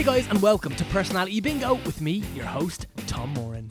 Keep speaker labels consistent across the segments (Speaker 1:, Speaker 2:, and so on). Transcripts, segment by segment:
Speaker 1: Hey guys, and welcome to Personality Bingo with me, your host, Tom Moran.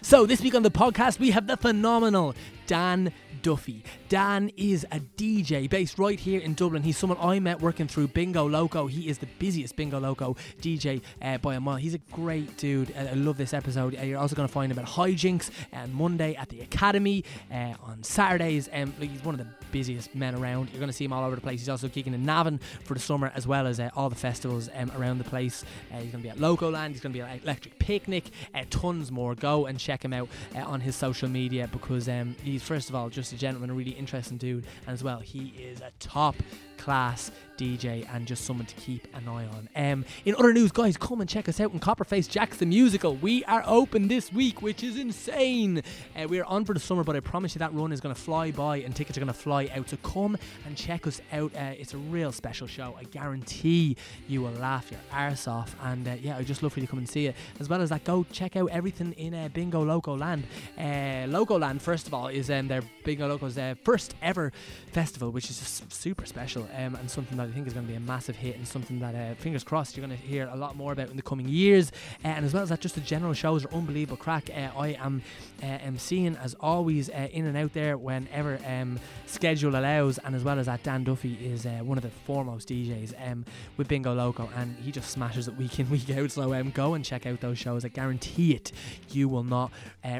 Speaker 1: So, this week on the podcast, we have the phenomenal Dan Duffy. Dan is a DJ based right here in Dublin. He's someone I met working through Bingo Loco. He is the busiest Bingo Loco DJ uh, by a mile. He's a great dude. Uh, I love this episode. Uh, you're also going to find him at Hijinks on Monday at the Academy uh, on Saturdays. Um, he's one of the busiest men around. You're going to see him all over the place. He's also kicking in Navan for the summer as well as uh, all the festivals um, around the place. Uh, he's going to be at Locoland. He's going to be at Electric Picnic. Uh, tons more. Go and check him out uh, on his social media because um, he's first of all just a gentleman, really interesting dude, and as well he is a top class DJ and just someone to keep an eye on. Um, in other news, guys, come and check us out in Copperface Jacks the Musical. We are open this week, which is insane. Uh, we are on for the summer, but I promise you that run is going to fly by and tickets are going to fly out. So come and check us out. Uh, it's a real special show. I guarantee you will laugh your arse off. And uh, yeah, I just love for you to come and see it. As well as that, go check out everything in uh, Bingo Loco Land. Uh, Loco Land, first of all, is um, their Bingo Loco's uh, first ever festival, which is just super special um, and something that I think is going to be a massive hit and something that, uh, fingers crossed, you're going to hear a lot more about in the coming years. Uh, and as well as that, just the general shows are unbelievable crack. Uh, I am uh, emceeing as always uh, in and out there whenever um, schedule allows, and as well as that, Dan Duffy is uh, one of the foremost DJs um, with Bingo Loco, and he just smashes it week in week out. So um, go and check out those shows. I guarantee it, you will not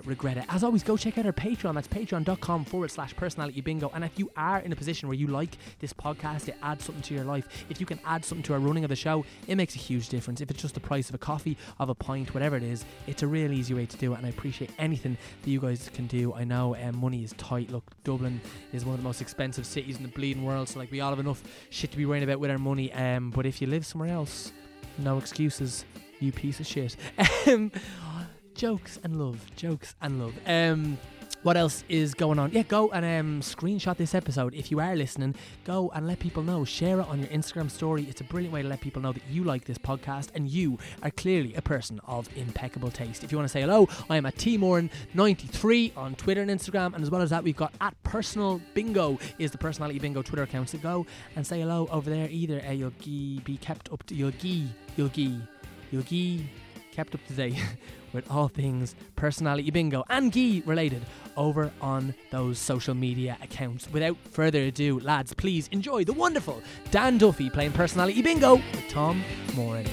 Speaker 1: regret it. As always, go check out our Patreon. That's patreon.com forward slash personality bingo. And if you are in a position where you like this podcast, it adds something to your life. If you can add something to our running of the show, it makes a huge difference. If it's just the price of a coffee, of a pint, whatever it is, it's a real easy way to do it. And I appreciate anything that you guys can do. I know um, money is tight. Look, Dublin is one of the most expensive cities in the bleeding world. So like we all have enough shit to be worrying about with our money. Um, but if you live somewhere else, no excuses. You piece of shit. Um, jokes and love, jokes and love. Um, what else is going on? Yeah, go and um, screenshot this episode if you are listening. Go and let people know. Share it on your Instagram story. It's a brilliant way to let people know that you like this podcast and you are clearly a person of impeccable taste. If you want to say hello, I am at tmoran93 on Twitter and Instagram, and as well as that, we've got at personal bingo is the personality bingo Twitter account. So go and say hello over there. Either uh, you'll be kept up to you'll ge you'll ge you'll ge kept up to date with all things personality bingo and Gee related over on those social media accounts. Without further ado, lads, please enjoy the wonderful Dan Duffy playing personality bingo with Tom Moran.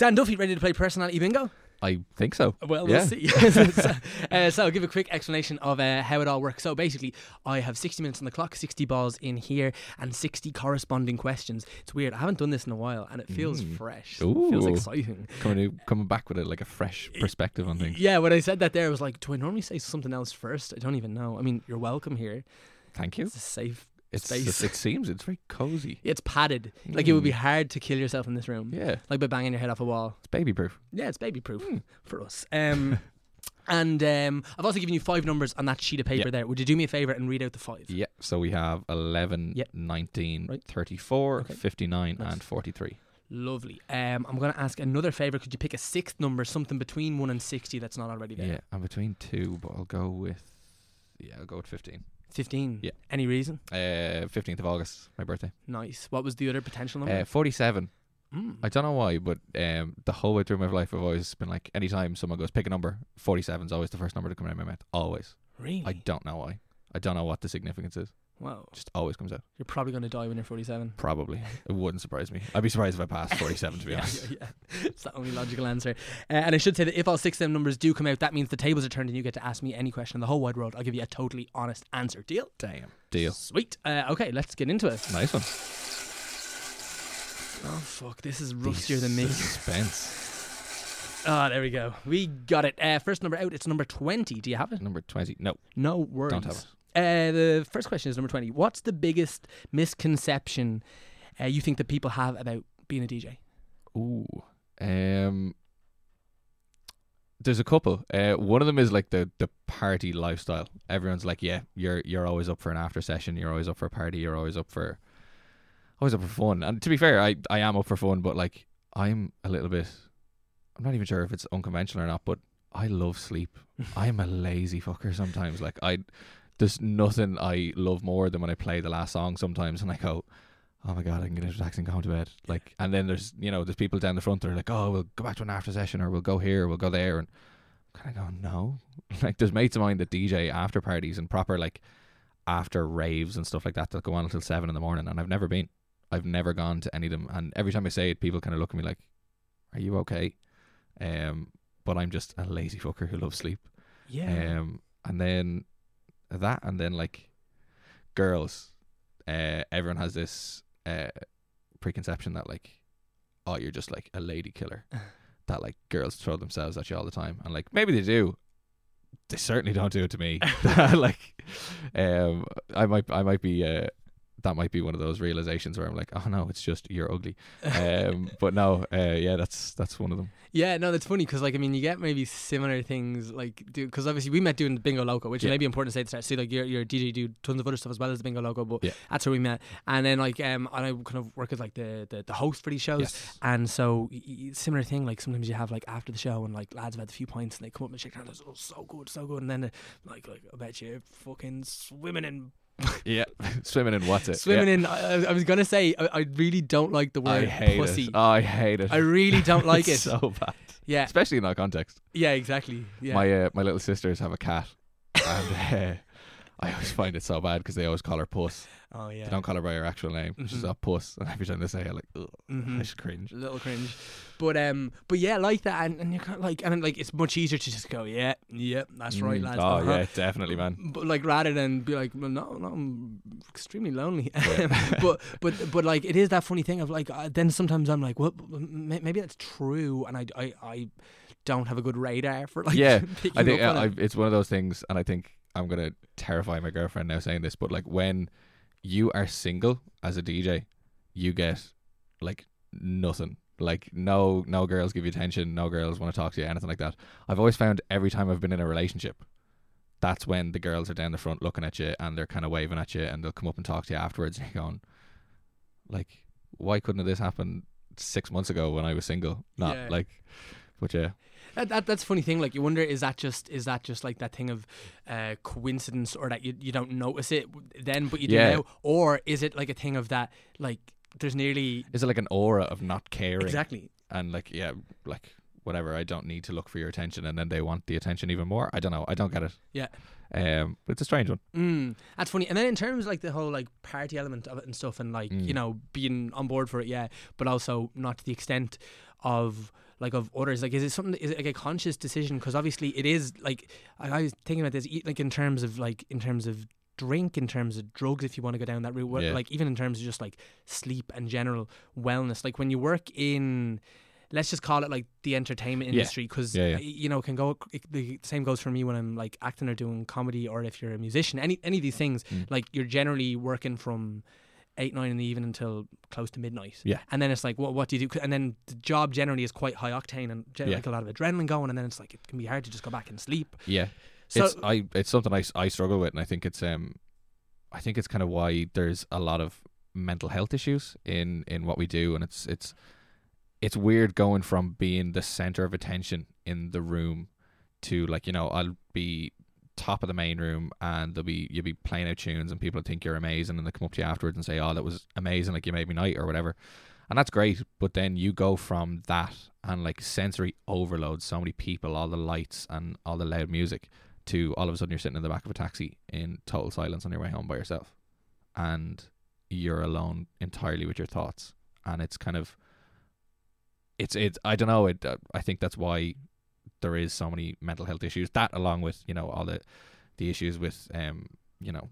Speaker 1: Dan Duffy ready to play personality bingo?
Speaker 2: I think so.
Speaker 1: Well,
Speaker 2: Yeah.
Speaker 1: we'll see. so, uh, so I'll give a quick explanation of uh, how it all works. So basically, I have 60 minutes on the clock, 60 balls in here, and 60 corresponding questions. It's weird. I haven't done this in a while, and it feels
Speaker 2: Mm.
Speaker 1: fresh. It feels
Speaker 2: Ooh.
Speaker 1: exciting.
Speaker 2: Coming coming back with a, like a fresh perspective on things.
Speaker 1: Yeah, when I said that there, I was like, do I normally say something else first? I don't even know. I mean, you're welcome here.
Speaker 2: Thank you.
Speaker 1: It's a safe
Speaker 2: It's
Speaker 1: space.
Speaker 2: it seems it's very cozy.
Speaker 1: It's padded. Like it would be
Speaker 2: Mm.
Speaker 1: hard to kill yourself in this room.
Speaker 2: Yeah,
Speaker 1: Like by banging your head off a wall.
Speaker 2: it's baby proof.
Speaker 1: Yeah, it's baby proof
Speaker 2: Hmm.
Speaker 1: for us. Um, and um, I've also given you five numbers on that sheet of paper
Speaker 2: Yeah.
Speaker 1: there. Would you do me a favour and read out the five?
Speaker 2: Yeah, so we have 11,
Speaker 1: Yep.
Speaker 2: 19,
Speaker 1: Right.
Speaker 2: 34,
Speaker 1: Okay.
Speaker 2: 59
Speaker 1: Nice.
Speaker 2: and 43.
Speaker 1: Lovely. Um, I'm going to ask another favour. Could you pick a sixth number, something between 1 and 60 that's not already there?
Speaker 2: Yeah, I'm between two, but I'll go with yeah, I'll go with 15.
Speaker 1: 15?
Speaker 2: Yeah.
Speaker 1: Any reason?
Speaker 2: Uh, 15th of August, my birthday.
Speaker 1: Nice. What was the other potential number?
Speaker 2: Uh, 47.
Speaker 1: Mm.
Speaker 2: I don't know why, but um, the whole way through my life, I've always been like, anytime someone goes, pick a number, 47 is always the first number to come out of my mouth. Always.
Speaker 1: really?
Speaker 2: I don't know why. I don't know what the significance is.
Speaker 1: Wow.
Speaker 2: Just always comes out.
Speaker 1: You're probably going to die when you're 47.
Speaker 2: Probably. it wouldn't surprise me. I'd be surprised if I passed 47, to be
Speaker 1: yeah,
Speaker 2: honest.
Speaker 1: yeah, yeah. It's the only logical answer. Uh, and I should say that if all six of them numbers do come out, that means the tables are turned and you get to ask me any question in the whole wide world. I'll give you a totally honest answer. Deal?
Speaker 2: Damn. Deal.
Speaker 1: Sweet. Uh, okay, let's get into it.
Speaker 2: Nice one.
Speaker 1: Oh, fuck. This is rustier than me.
Speaker 2: Suspense.
Speaker 1: Ah, there we go. We got it. Uh, first number out, it's number 20. Do you have it?
Speaker 2: Number 20. No,
Speaker 1: No worries.
Speaker 2: don't have it.
Speaker 1: Uh, the first question is number 20. What's the biggest misconception uh, you think that people have about being a DJ?
Speaker 2: Ooh. Um. There's a couple. Uh, one of them is like the the party lifestyle. Everyone's like, yeah, you're you're always up for an after session. You're always up for a party. You're always up for always up for fun. And to be fair, I I am up for fun, but like I'm a little bit. I'm not even sure if it's unconventional or not, but I love sleep. I'm a lazy fucker sometimes. Like I, there's nothing I love more than when I play the last song sometimes, and I go. Oh my god, I can get into a taxi and go home to bed. Like, and then there's you know there's people down the front that are like, oh, we'll go back to an after session, or we'll go here, or we'll go there, and kind of go no. Like, there's mates of mine that DJ after parties and proper like after raves and stuff like that that go on until seven in the morning, and I've never been. I've never gone to any of them, and every time I say it, people kind of look at me like, "Are you okay?" Um, but I'm just a lazy fucker who loves sleep.
Speaker 1: Yeah.
Speaker 2: Um, and then that, and then like girls, uh, everyone has this uh preconception that like, oh, you're just like a lady killer. that like girls throw themselves at you all the time, and like maybe they do. They certainly don't do it to me. like, um, I might, I might be, uh, that might be one of those realizations where I'm like, oh no, it's just you're ugly. Um, but no, uh, yeah, that's that's one of them.
Speaker 1: Yeah, no, that's funny because like I mean, you get maybe similar things like do because obviously we met doing the Bingo Loco, which
Speaker 2: Yeah.
Speaker 1: may be important to say the start. See, like you're, you're a DJ, do tons of other stuff as well as the Bingo Loco, but
Speaker 2: Yeah.
Speaker 1: that's where we met. And then like um, and I kind of work as like the the, the host for these shows.
Speaker 2: Yes.
Speaker 1: And so y- similar thing, like sometimes you have like after the show and like lads have had a few pints and they come up and shake hands, oh so good, so good, and then uh, like like I bet you fucking swimming in
Speaker 2: Yeah, swimming in what's it?
Speaker 1: swimming
Speaker 2: Yeah.
Speaker 1: in. I, I was gonna say I, I really don't like the word
Speaker 2: I hate
Speaker 1: pussy.
Speaker 2: it. Oh, I hate it.
Speaker 1: I really don't like it.
Speaker 2: So bad,
Speaker 1: yeah,
Speaker 2: especially in that context.
Speaker 1: yeah, exactly. Yeah.
Speaker 2: My uh, my little sisters have a cat, and uh, I always find it so bad because they always call her Puss.
Speaker 1: oh yeah.
Speaker 2: They don't call her by her actual name. She's
Speaker 1: Mhm.
Speaker 2: a Puss, and every time they say it, like, ugh,
Speaker 1: Mhm.
Speaker 2: I just cringe.
Speaker 1: a little cringe. But um, but yeah, like that, and, and you're kind of like, and like it's much easier to just go, yeah, yep, that's right,
Speaker 2: Mm.
Speaker 1: lads.
Speaker 2: Oh
Speaker 1: uh-huh.
Speaker 2: yeah, definitely, man.
Speaker 1: But like rather than be like, well, no, no, I'm extremely lonely.
Speaker 2: Yeah.
Speaker 1: but but but like it is that funny thing of like uh, then sometimes I'm like, well, maybe that's true, and I I, I don't have a good radar for like
Speaker 2: Yeah, I think uh,
Speaker 1: it.
Speaker 2: it's one of those things, and I think I'm gonna terrify my girlfriend now saying this, but like when you are single as a DJ, you get like nothing. Like no, no girls give you attention. No girls want to talk to you. Anything like that. I've always found every time I've been in a relationship, that's when the girls are down the front looking at you and they're kind of waving at you, and they'll come up and talk to you afterwards, and you're going, like, why couldn't this happen six months ago when I was single? Not
Speaker 1: Yeah.
Speaker 2: like, but yeah,
Speaker 1: That, that that's a funny thing. Like you wonder, is that just is that just like that thing of uh, coincidence, or that you you don't notice it then, but you do
Speaker 2: Yeah.
Speaker 1: now, or is it like a thing of that like there's nearly
Speaker 2: is it like an aura of not caring?
Speaker 1: exactly
Speaker 2: and like yeah like whatever i don't need to look for your attention and then they want the attention even more i don't know i don't get it
Speaker 1: Yeah.
Speaker 2: um but it's a strange one
Speaker 1: Mm, that's funny. And then in terms of like the whole like party element of it and stuff, and like
Speaker 2: Mm.
Speaker 1: you know being on board for it, yeah, but also not to the extent of like of others. Like, is it something? Is it like a conscious decision? Because obviously it is. Like, I, I was thinking about this, like in terms of like in terms of drink, in terms of drugs, if you want to go down that route,
Speaker 2: Yeah.
Speaker 1: like even in terms of just like sleep and general wellness. Like when you work in. Let's just call it like the entertainment industry because
Speaker 2: Yeah, yeah.
Speaker 1: you know can go. it- The same goes for me when I'm like acting or doing comedy, or if you're a musician. Any any of these things,
Speaker 2: Mm.
Speaker 1: like you're generally working from eight nine in the evening until close to midnight.
Speaker 2: Yeah.
Speaker 1: and then it's like, what what do you do? And then the job generally is quite high octane and gen-
Speaker 2: Yeah.
Speaker 1: like a lot of adrenaline going. And then it's like it can be hard to just go back and sleep.
Speaker 2: yeah
Speaker 1: So
Speaker 2: it's i it's something I, I struggle with and i think it's um i think it's kind of why there's a lot of mental health issues in in what we do and it's it's it's weird going from being the center of attention in the room to like you know i'll be top of the main room and they'll be you'll be playing out tunes and people think you're amazing and they come up to you afterwards and say oh that was amazing like you made me night or whatever. And that's great but then you go from that and like sensory overload so many people all the lights and all the loud music to all of a sudden you're sitting in the back of a taxi in total silence on your way home by yourself. And you're alone entirely with your thoughts. And it's kind of it's it's I don't know it uh, I think that's why there is so many mental health issues. That along with you know all the the issues with um you know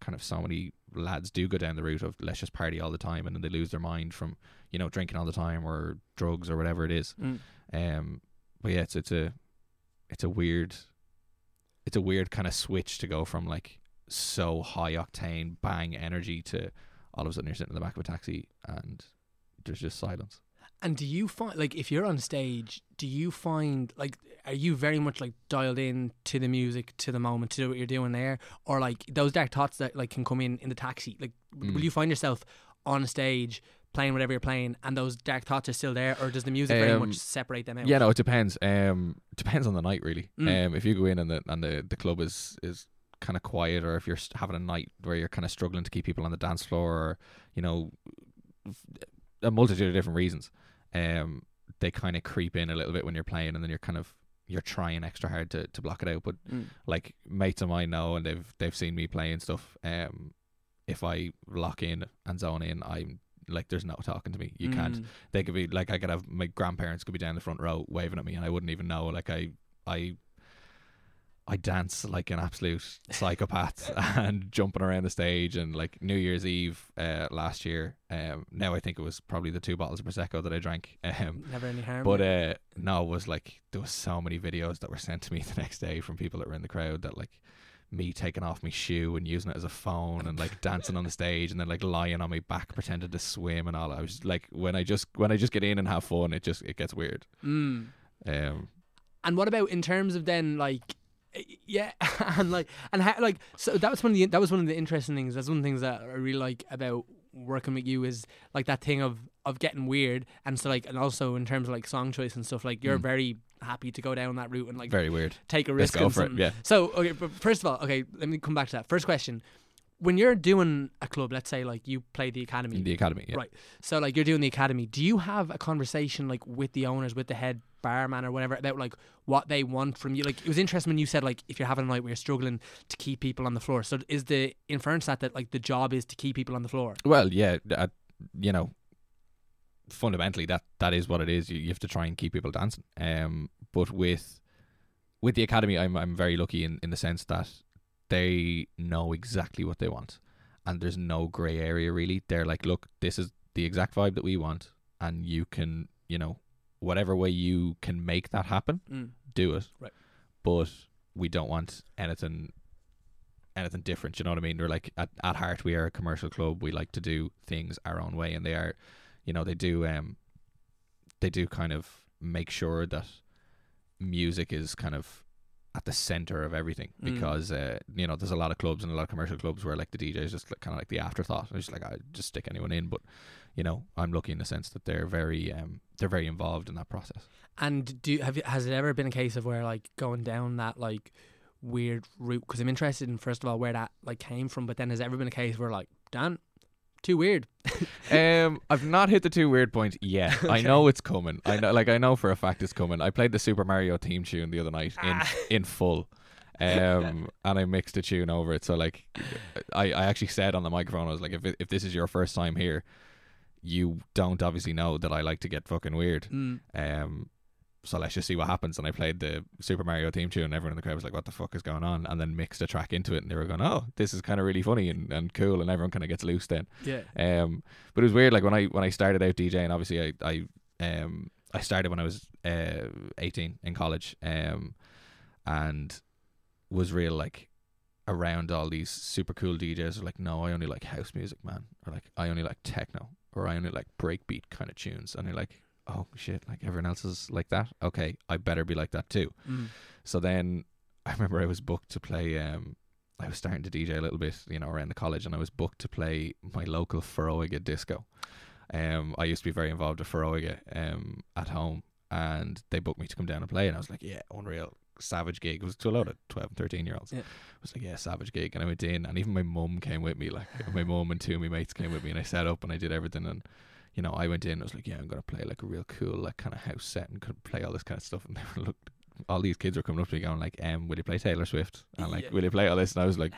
Speaker 2: kind of so many lads do go down the route of let's just party all the time and then they lose their mind from you know drinking all the time or drugs or whatever it is.
Speaker 1: Mm.
Speaker 2: um but yeah it's it's a it's a weird it's a weird kind of switch to go from like so high octane bang energy to all of a sudden you're sitting in the back of a taxi and there's just silence
Speaker 1: And do you find like if you're on stage, do you find like are you very much like dialed in to the music, to the moment, to what you're doing there, or like those dark thoughts that like can come in in the taxi? Like, w will
Speaker 2: Mm.
Speaker 1: you find yourself on stage playing whatever you're playing, and those dark thoughts are still there, or does the music very
Speaker 2: Um,
Speaker 1: much separate them out?
Speaker 2: Yeah, no, it depends. Um, depends on the night really.
Speaker 1: Mm.
Speaker 2: Um, if you go in and the and the, the club is is kind of quiet, or if you're having a night where you're kind of struggling to keep people on the dance floor, or you know, a multitude of different reasons, um, they kind of creep in a little bit when you're playing, and then you're kind of you're trying extra hard to, to block it out. But
Speaker 1: Mm.
Speaker 2: like mates of mine know, and they've they've seen me playing stuff. Um, if I lock in and zone in, I'm like, there's no talking to me. You can't
Speaker 1: Mm.
Speaker 2: they could be like I could have my grandparents could be down the front row waving at me and I wouldn't even know. Like I I I dance like an absolute psychopath and jumping around the stage and like New Year's Eve uh, last year. Um, now I think it was probably the two bottles of prosecco that I drank. Um,
Speaker 1: Never any harm.
Speaker 2: but uh, no, it was like there was so many videos that were sent to me the next day from people that were in the crowd that like me taking off my shoe and using it as a phone and like dancing on the stage and then like lying on my back pretending to swim and all. I was like when I just when I just get in and have fun, it just it gets weird.
Speaker 1: Mm.
Speaker 2: Um,
Speaker 1: And what about in terms of then like yeah and like and how, like so that was one of the that was one of the interesting things that's one of the things that I really like about working with you is like that thing of of getting weird and so like and also in terms of like song choice and stuff like you're
Speaker 2: Mm.
Speaker 1: very happy to go down that route and like
Speaker 2: very weird.
Speaker 1: take a
Speaker 2: Let's
Speaker 1: risk
Speaker 2: go
Speaker 1: on
Speaker 2: for it. Yeah.
Speaker 1: So okay, but first of all, okay, let me come back to that. First question: When you're doing a club, let's say like you play the academy,
Speaker 2: In the academy, yeah.
Speaker 1: Right. So like you're doing the academy. Do you have a conversation like with the owners, with the head barman or whatever about like what they want from you? Like it was interesting when you said like if you're having a night where you're struggling to keep people on the floor. So is the inference that that like the job is to keep people on the floor?
Speaker 2: Well, yeah, uh, you know, fundamentally that that is what it is. You, you have to try and keep people dancing. Um, but with with the academy, I'm I'm very lucky in in the sense that they know exactly what they want, and there's no gray area really. They're like, look, this is the exact vibe that we want, and you can, you know, whatever way you can make that happen,
Speaker 1: Mm.
Speaker 2: do it.
Speaker 1: Right.
Speaker 2: But we don't want anything anything different. You know what I mean? We're like at, at heart we are a commercial club. We like to do things our own way and they are you know, they do um they do kind of make sure that music is kind of at the center of everything
Speaker 1: Mm.
Speaker 2: because uh, you know there's a lot of clubs and a lot of commercial clubs where like the DJ is just like, kind of like the afterthought. It's just like I just stick anyone in, but you know I'm lucky in the sense that they're very um they're very involved in that process.
Speaker 1: And do you, have you, has it ever been a case of where like going down that like weird route? Because I'm interested in first of all where that like came from, but then has it ever been a case where like Dan, too weird?
Speaker 2: um, I've not hit the too weird point yet. I know it's coming. I know, like I know for a fact it's coming. I played the Super Mario theme tune the other night in
Speaker 1: Ah.
Speaker 2: in full, um, and I mixed a tune over it. So like, I, I actually said on the microphone, I was like, if if this is your first time here, you don't obviously know that I like to get fucking weird.
Speaker 1: Mm.
Speaker 2: Um, so let's just see what happens. And I played the Super Mario theme tune, and everyone in the crowd was like, "What the fuck is going on?" And then mixed a track into it, and they were going, "Oh, this is kind of really funny and, and cool," and everyone kind of gets loose then.
Speaker 1: Yeah.
Speaker 2: Um, but it was weird. Like when I when I started out DJing, obviously I I um I started when I was uh 18 in college. Um, and was real like around all these super cool DJs. Are like, no, I only like house music, man, or like I only like techno, or I only like breakbeat kind of tunes. And they're like, oh shit, like everyone else is like that. Okay, I better be like that too.
Speaker 1: Mm.
Speaker 2: So then I remember I was booked to play. Um, I was starting to DJ a little bit, you know, around the college, and I was booked to play my local Foróige disco. Um, I used to be very involved with Foróige um, at home, and they booked me to come down and play, and I was like, yeah, unreal, savage gig. It was to a lot of 12 and 13 year olds.
Speaker 1: Yeah.
Speaker 2: I was like, yeah, savage gig, and I went in, and even my mum came with me. Like my mum and two of my mates came with me, and I set up and I did everything, and you know, I went in. I was like, yeah, I'm gonna play like a real cool, like kind of house set, and could play all this kind of stuff. And they were look, all these kids were coming up to me going like, um, will you play Taylor Swift? And like,
Speaker 1: Yeah.
Speaker 2: will you play all this? And I was like,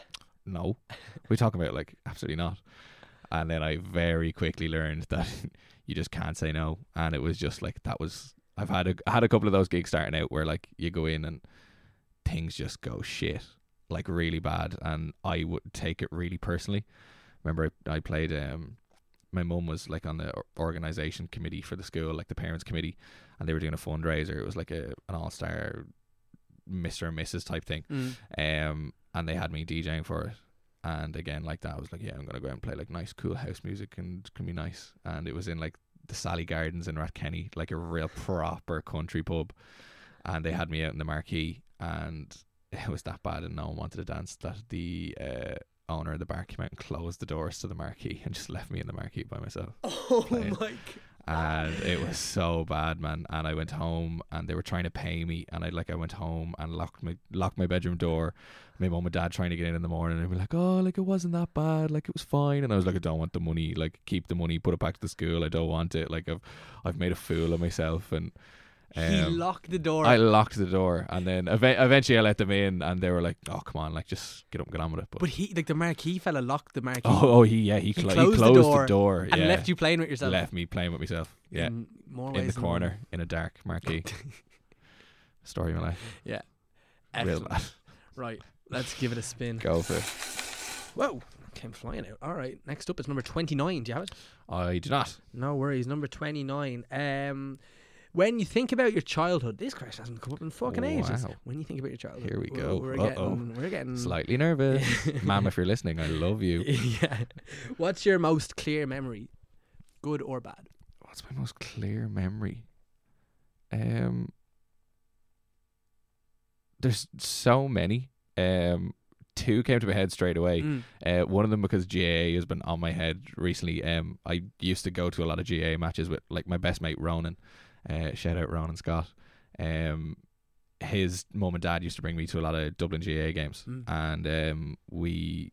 Speaker 2: no. we're talking about like absolutely not. And then I very quickly learned that you just can't say no. And it was just like that was. I've had a I had a couple of those gigs starting out where like you go in and things just go shit, like really bad, and I would take it really personally. Remember, I, I played. Um, my mum was like on the organization committee for the school, like the parents committee, and they were doing a fundraiser. It was like a an all star Mister and Mrs. type thing.
Speaker 1: Mm.
Speaker 2: Um, and they had me DJing for it. And again, like that, I was like, yeah, I'm gonna go out and play like nice, cool house music, and it's gonna be nice. And it was in like the Sally Gardens in Rathkenny, like a real proper country pub, and they had me out in the marquee, and it was that bad, and no one wanted to dance that the uh, owner of the bar came out and closed the doors to the marquee and just left me in the marquee by myself
Speaker 1: Oh
Speaker 2: playing.
Speaker 1: my!
Speaker 2: and it was so bad, man. And I went home, and they were trying to pay me, and I like I went home and locked my locked my bedroom door. My mom and dad trying to get in in the morning, and be like, "Oh, like it wasn't that bad, like it was fine." And I was like, "I don't want the money, like keep the money, put it back to the school. I don't want it. Like I've I've made a fool of myself." And
Speaker 1: he
Speaker 2: um,
Speaker 1: locked the door.
Speaker 2: I locked the door, and then ev- eventually I let them in, and they were like, "Oh, come on, like just get up and get on with it." But,
Speaker 1: but he, like the marquee fella, locked the marquee
Speaker 2: oh, oh, he yeah, he,
Speaker 1: He
Speaker 2: clo-
Speaker 1: closed
Speaker 2: he
Speaker 1: the
Speaker 2: closed
Speaker 1: door
Speaker 2: the door,
Speaker 1: and
Speaker 2: yeah.
Speaker 1: left you playing with yourself.
Speaker 2: left me playing with myself. Yeah,
Speaker 1: in more
Speaker 2: in the corner in a dark marquee. Story of my life. Yeah. Real
Speaker 1: Excellent.
Speaker 2: bad.
Speaker 1: Right, let's give it a spin.
Speaker 2: Go for it.
Speaker 1: Whoa, came flying out. All right, next up is number twenty-nine. Do you have it?
Speaker 2: I do not.
Speaker 1: No worries. Number twenty-nine. Um, when you think about your childhood, this question hasn't come up in fucking ages. When you think about your childhood,
Speaker 2: Here we
Speaker 1: we're-
Speaker 2: go.
Speaker 1: We're
Speaker 2: Uh-oh.
Speaker 1: getting, we're getting
Speaker 2: Slightly nervous. Ma'am, if you're listening, I love you.
Speaker 1: yeah. What's your most clear memory, good or bad?
Speaker 2: What's my most clear memory? Um, there's so many. Um, two came to my head straight away.
Speaker 1: Mm.
Speaker 2: Uh, one of them because GAA has been on my head recently. Um, I used to go to a lot of GAA matches with like my best mate Ronan. Uh, shout out Ronan Scott. Um, his mum and dad used to bring me to a lot of Dublin GAA games,
Speaker 1: Mm.
Speaker 2: and um, we,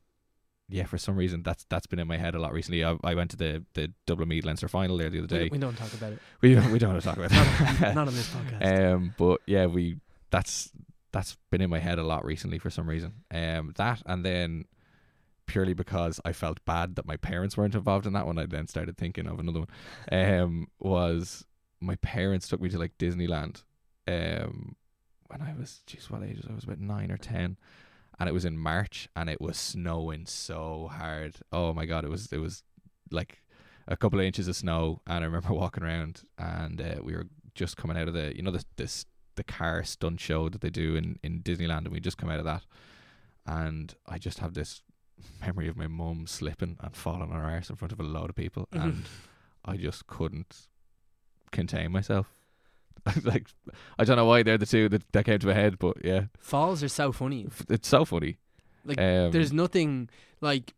Speaker 2: yeah, for some reason that's that's been in my head a lot recently. I, I went to the the Dublin Meath Leinster final there the other day.
Speaker 1: we don't talk about it.
Speaker 2: We don't, we don't want to talk about
Speaker 1: Not, not on this podcast.
Speaker 2: Um, but yeah, we that's that's been in my head a lot recently for some reason. Um, that and then purely because I felt bad that my parents weren't involved in that one. I then started thinking of another one. Um, was my parents took me to like Disneyland. Um, when I was, jeez, what age was I? I was about nine or ten, and it was in March, and it was snowing so hard. Oh my god, it was it was like a couple of inches of snow, and I remember walking around, and uh, we were just coming out of the, you know, this this the car stunt show that they do in in Disneyland, and we just come out of that, and I just have this memory of my mum slipping and falling on her arse in front of a load of people,
Speaker 1: Mhm.
Speaker 2: and I just couldn't contain myself. like I don't know why they're the two that, that came to my head, but yeah,
Speaker 1: Falls are so funny.
Speaker 2: it's so funny.
Speaker 1: Like,
Speaker 2: um,
Speaker 1: There's nothing like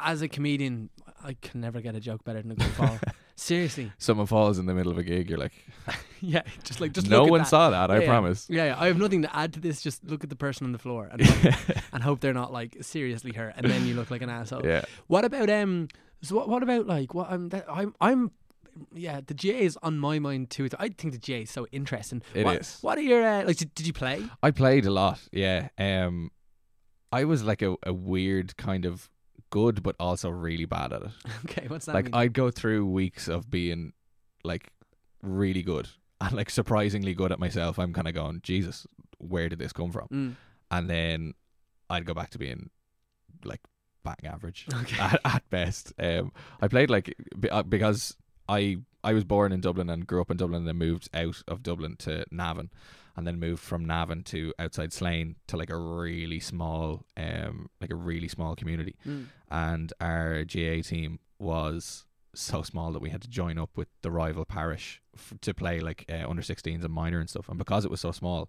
Speaker 1: as a comedian, I can never get a joke better than a good fall. Seriously,
Speaker 2: someone falls in the middle of a gig, you're like,
Speaker 1: yeah. Just like just
Speaker 2: no
Speaker 1: look at
Speaker 2: one
Speaker 1: that.
Speaker 2: saw that. I
Speaker 1: Yeah,
Speaker 2: promise.
Speaker 1: Yeah, yeah, I have nothing to add to this. Just look at the person on the floor and hope, and hope they're not like seriously hurt, and then you look like an asshole.
Speaker 2: yeah.
Speaker 1: What about um? So what, what about like what I'm that, I'm I'm yeah the GAA is on my mind too. I think the GAA is so interesting.
Speaker 2: It
Speaker 1: what,
Speaker 2: is.
Speaker 1: What are your uh, like? Did, did you play?
Speaker 2: I played a lot. Yeah. Um, I was like a, a weird kind of good, but also really bad at it.
Speaker 1: Okay, what's that
Speaker 2: like
Speaker 1: mean?
Speaker 2: I'd go through weeks of being like really good and like surprisingly good at myself. I'm kind of going, Jesus, where did this come from?
Speaker 1: Mm.
Speaker 2: And then I'd go back to being like bang average
Speaker 1: Okay.
Speaker 2: at, at best. Um, I played like uh, because I I was born in Dublin and grew up in Dublin, and then moved out of Dublin to Navan, and then moved from Navan to outside Slane to like a really small um like a really small community
Speaker 1: Mm.
Speaker 2: and our GAA team was so small that we had to join up with the rival parish f- to play like uh, under 16s and minor and stuff. And because it was so small,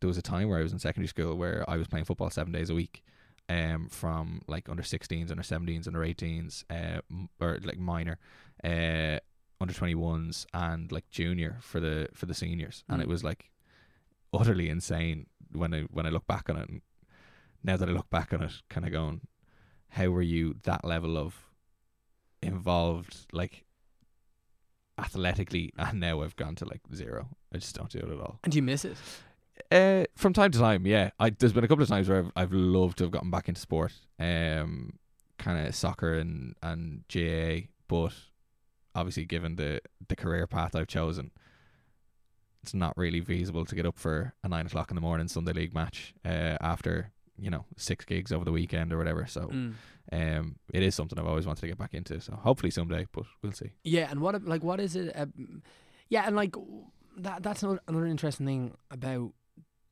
Speaker 2: there was a time where I was in secondary school where I was playing football seven days a week, um, from like under 16s, under 17s, under 18s, uh, m- or like minor, uh, under 21s, and like junior for the for the seniors. And
Speaker 1: Mm.
Speaker 2: it was like utterly insane when I when I look back on it. And now that I look back on it, kind of going, how were you that level of involved like athletically and now I've gone to like zero. I just don't do it at all.
Speaker 1: And do you miss it?
Speaker 2: Uh from time to time, yeah. I there's been a couple of times where I've I've loved to have gotten back into sport. Um kind of soccer and and GAA, but obviously given the the career path I've chosen it's not really feasible to get up for a nine o'clock in the morning Sunday league match uh, after you know six gigs over the weekend or whatever. So
Speaker 1: Mm.
Speaker 2: um, it is something I've always wanted to get back into. So hopefully someday, but we'll see.
Speaker 1: Yeah, and what like what is it? Um, yeah, and like that that's another, another interesting thing about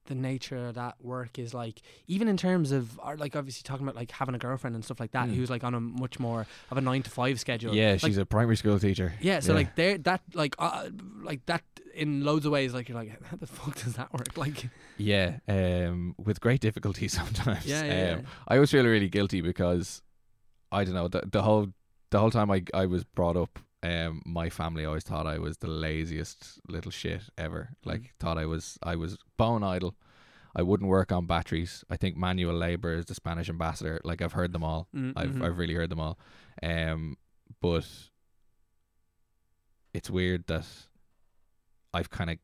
Speaker 1: the nature of that work is like even in terms of like obviously talking about like having a girlfriend and stuff like that
Speaker 2: Mm.
Speaker 1: who's like on a much more of a nine to five schedule
Speaker 2: Yeah,
Speaker 1: Like,
Speaker 2: she's a primary school teacher.
Speaker 1: yeah so
Speaker 2: yeah.
Speaker 1: like there that like uh, like that in loads of ways like you're like how the fuck does that work like
Speaker 2: Yeah, um, with great difficulty sometimes.
Speaker 1: yeah yeah,
Speaker 2: Um, I always feel really guilty because I don't know the the whole the whole time I I was brought up, um, my family always thought I was the laziest little shit ever. Like thought I was I was bone idle. I wouldn't work on batteries. I think manual labor is the Spanish ambassador. Like I've heard them all.
Speaker 1: Mm,
Speaker 2: I've
Speaker 1: mhm.
Speaker 2: I've really heard them all. Um, but it's weird that I've kind of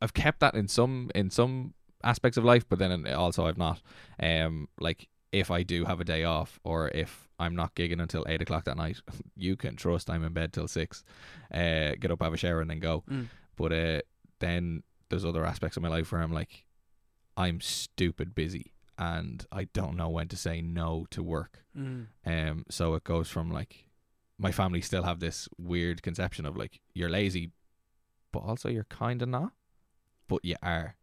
Speaker 2: I've kept that in some in some aspects of life, but then also I've not. Um, like if I do have a day off, or if I'm not gigging until eight o'clock that night, you can trust I'm in bed till six. Uh, get up, have a shower, and then go.
Speaker 1: Mm.
Speaker 2: But uh, then there's other aspects of my life where I'm like, I'm stupid busy, and I don't know when to say no to work.
Speaker 1: Mm.
Speaker 2: Um, so it goes from like my family still have this weird conception of like you're lazy, but also you're kind of not, but you are.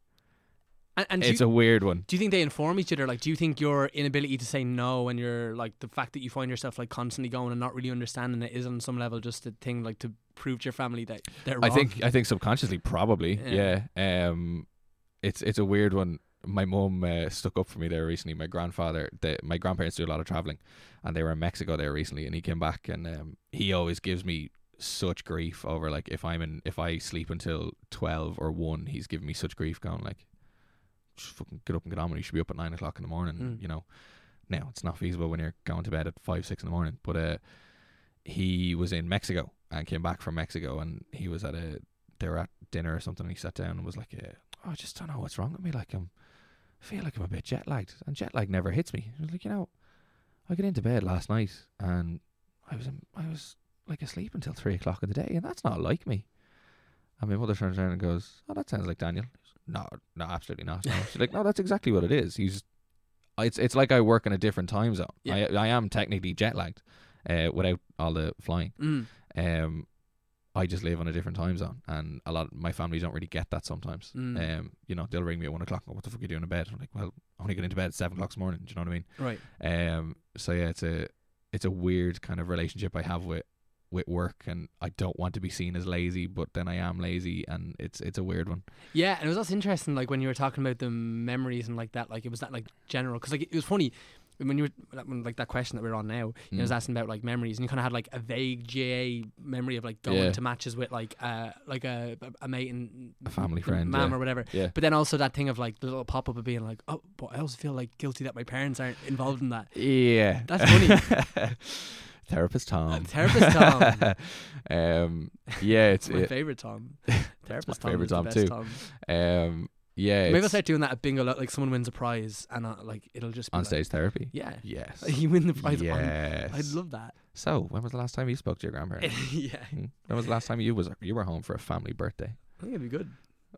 Speaker 1: And, and
Speaker 2: It's
Speaker 1: you,
Speaker 2: a weird one.
Speaker 1: do you think they inform each other like do you think your inability to say no and your like the fact that you find yourself like constantly going and not really understanding it is on some level just a thing like to prove to your family that they're wrong
Speaker 2: I think I think subconsciously probably
Speaker 1: Yeah.
Speaker 2: yeah. Um, it's it's a weird one. My mom uh, stuck up for me there recently. My grandfather, the, my grandparents do a lot of traveling, and they were in Mexico there recently, and he came back, and um, he always gives me such grief over like if I'm in if I sleep until twelve or one, he's giving me such grief, going like, just fucking get up and get on. with it. You should be up at nine o'clock in the morning.
Speaker 1: Mm.
Speaker 2: You know, now it's not feasible when you're going to bed at five six in the morning, but uh, he was in Mexico and came back from Mexico, and he was at a they were at dinner or something. And he sat down and was like, uh, "Oh, I just don't know what's wrong with me. Like I'm, I feel like I'm a bit jet lagged, and jet lag never hits me." I was like, "You know, I got into bed last night and I was in, I was like asleep until three o'clock in the day, and that's not like me." And my mother turns around and goes, "Oh, that sounds like Daniel." No, no, absolutely not. No. She's like, "No, that's exactly what it is. He's, it's it's like I work in a different time zone.
Speaker 1: Yeah.
Speaker 2: I I am technically jet lagged, uh, without all the flying."
Speaker 1: Mm.
Speaker 2: um, I just live on a different time zone, and a lot of my family don't really get that sometimes.
Speaker 1: Mm.
Speaker 2: Um, you know, they'll ring me at one o'clock. and What the fuck are you doing in bed? I'm like, well, I only get into bed at seven o'clock this morning. Do you know what I mean?
Speaker 1: right
Speaker 2: Um, so yeah, it's a it's a weird kind of relationship I have with with work, and I don't want to be seen as lazy, but then I am lazy, and it's it's a weird one.
Speaker 1: Yeah, and it was also interesting, like when you were talking about the memories and like that, like it was that like general, because like it was funny when you were when, like that question that we're on now. You know, I was
Speaker 2: Mm.
Speaker 1: asking about like memories, and you kind of had like a vague GAA memory of like going
Speaker 2: Yeah.
Speaker 1: to matches with like uh like a a mate and
Speaker 2: A family friend,
Speaker 1: mum
Speaker 2: yeah.
Speaker 1: or whatever.
Speaker 2: Yeah,
Speaker 1: But then also that thing of like the little pop up of being like, oh, but I also feel like guilty that my parents aren't involved in that.
Speaker 2: yeah,
Speaker 1: That's funny.
Speaker 2: Therapist Tom.
Speaker 1: Therapist Tom.
Speaker 2: um, yeah, it's
Speaker 1: my
Speaker 2: it,
Speaker 1: favorite Tom. Therapist Tom. the
Speaker 2: Tom too.
Speaker 1: Tom.
Speaker 2: um, yeah,
Speaker 1: Maybe I'll start doing that at bingo. Like someone wins a prize, and uh, like it'll just be
Speaker 2: on
Speaker 1: like-
Speaker 2: stage therapy.
Speaker 1: Yeah.
Speaker 2: Yes.
Speaker 1: You win the prize. on-
Speaker 2: Yes.
Speaker 1: I'd love that.
Speaker 2: So, when was the last time you spoke to your grandparents?
Speaker 1: yeah.
Speaker 2: Hmm? when was the last time you was you were home for a family birthday?
Speaker 1: I think it'd be good.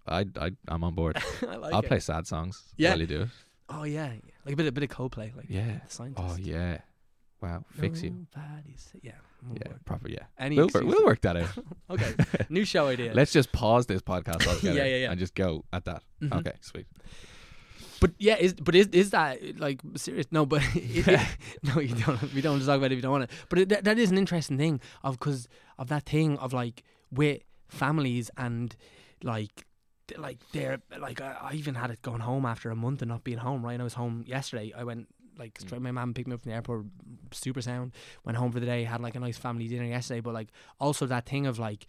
Speaker 2: I I I'm on board.
Speaker 1: I like
Speaker 2: I'll
Speaker 1: it.
Speaker 2: play sad songs
Speaker 1: Yeah.
Speaker 2: while you do it.
Speaker 1: Oh yeah, like a bit, a bit of Coldplay, like
Speaker 2: Yeah.
Speaker 1: the scientist.
Speaker 2: Oh yeah. Wow. Fix you.
Speaker 1: Nobody's- Yeah. I'm on
Speaker 2: Yeah.
Speaker 1: board.
Speaker 2: Proper. Yeah.
Speaker 1: Any
Speaker 2: We'll work,
Speaker 1: excuse.
Speaker 2: we'll work that out.
Speaker 1: Okay. New show idea.
Speaker 2: Let's just pause this podcast altogether
Speaker 1: Yeah, yeah, yeah.
Speaker 2: and just go at that.
Speaker 1: Mhm.
Speaker 2: Okay. Sweet.
Speaker 1: But yeah, is but is is that like serious? No, but it, it- no, you don't. We don't want to talk about it if you don't want to. But it, that, that is an interesting thing of because of that thing of like with families and like th- like they're like I, I even had it going home after a month and not being home. Right, and I was home yesterday. I went like straight. My mum picked me up from the airport, super sound. Went home for the day. Had like a nice family dinner yesterday. But like also that thing of like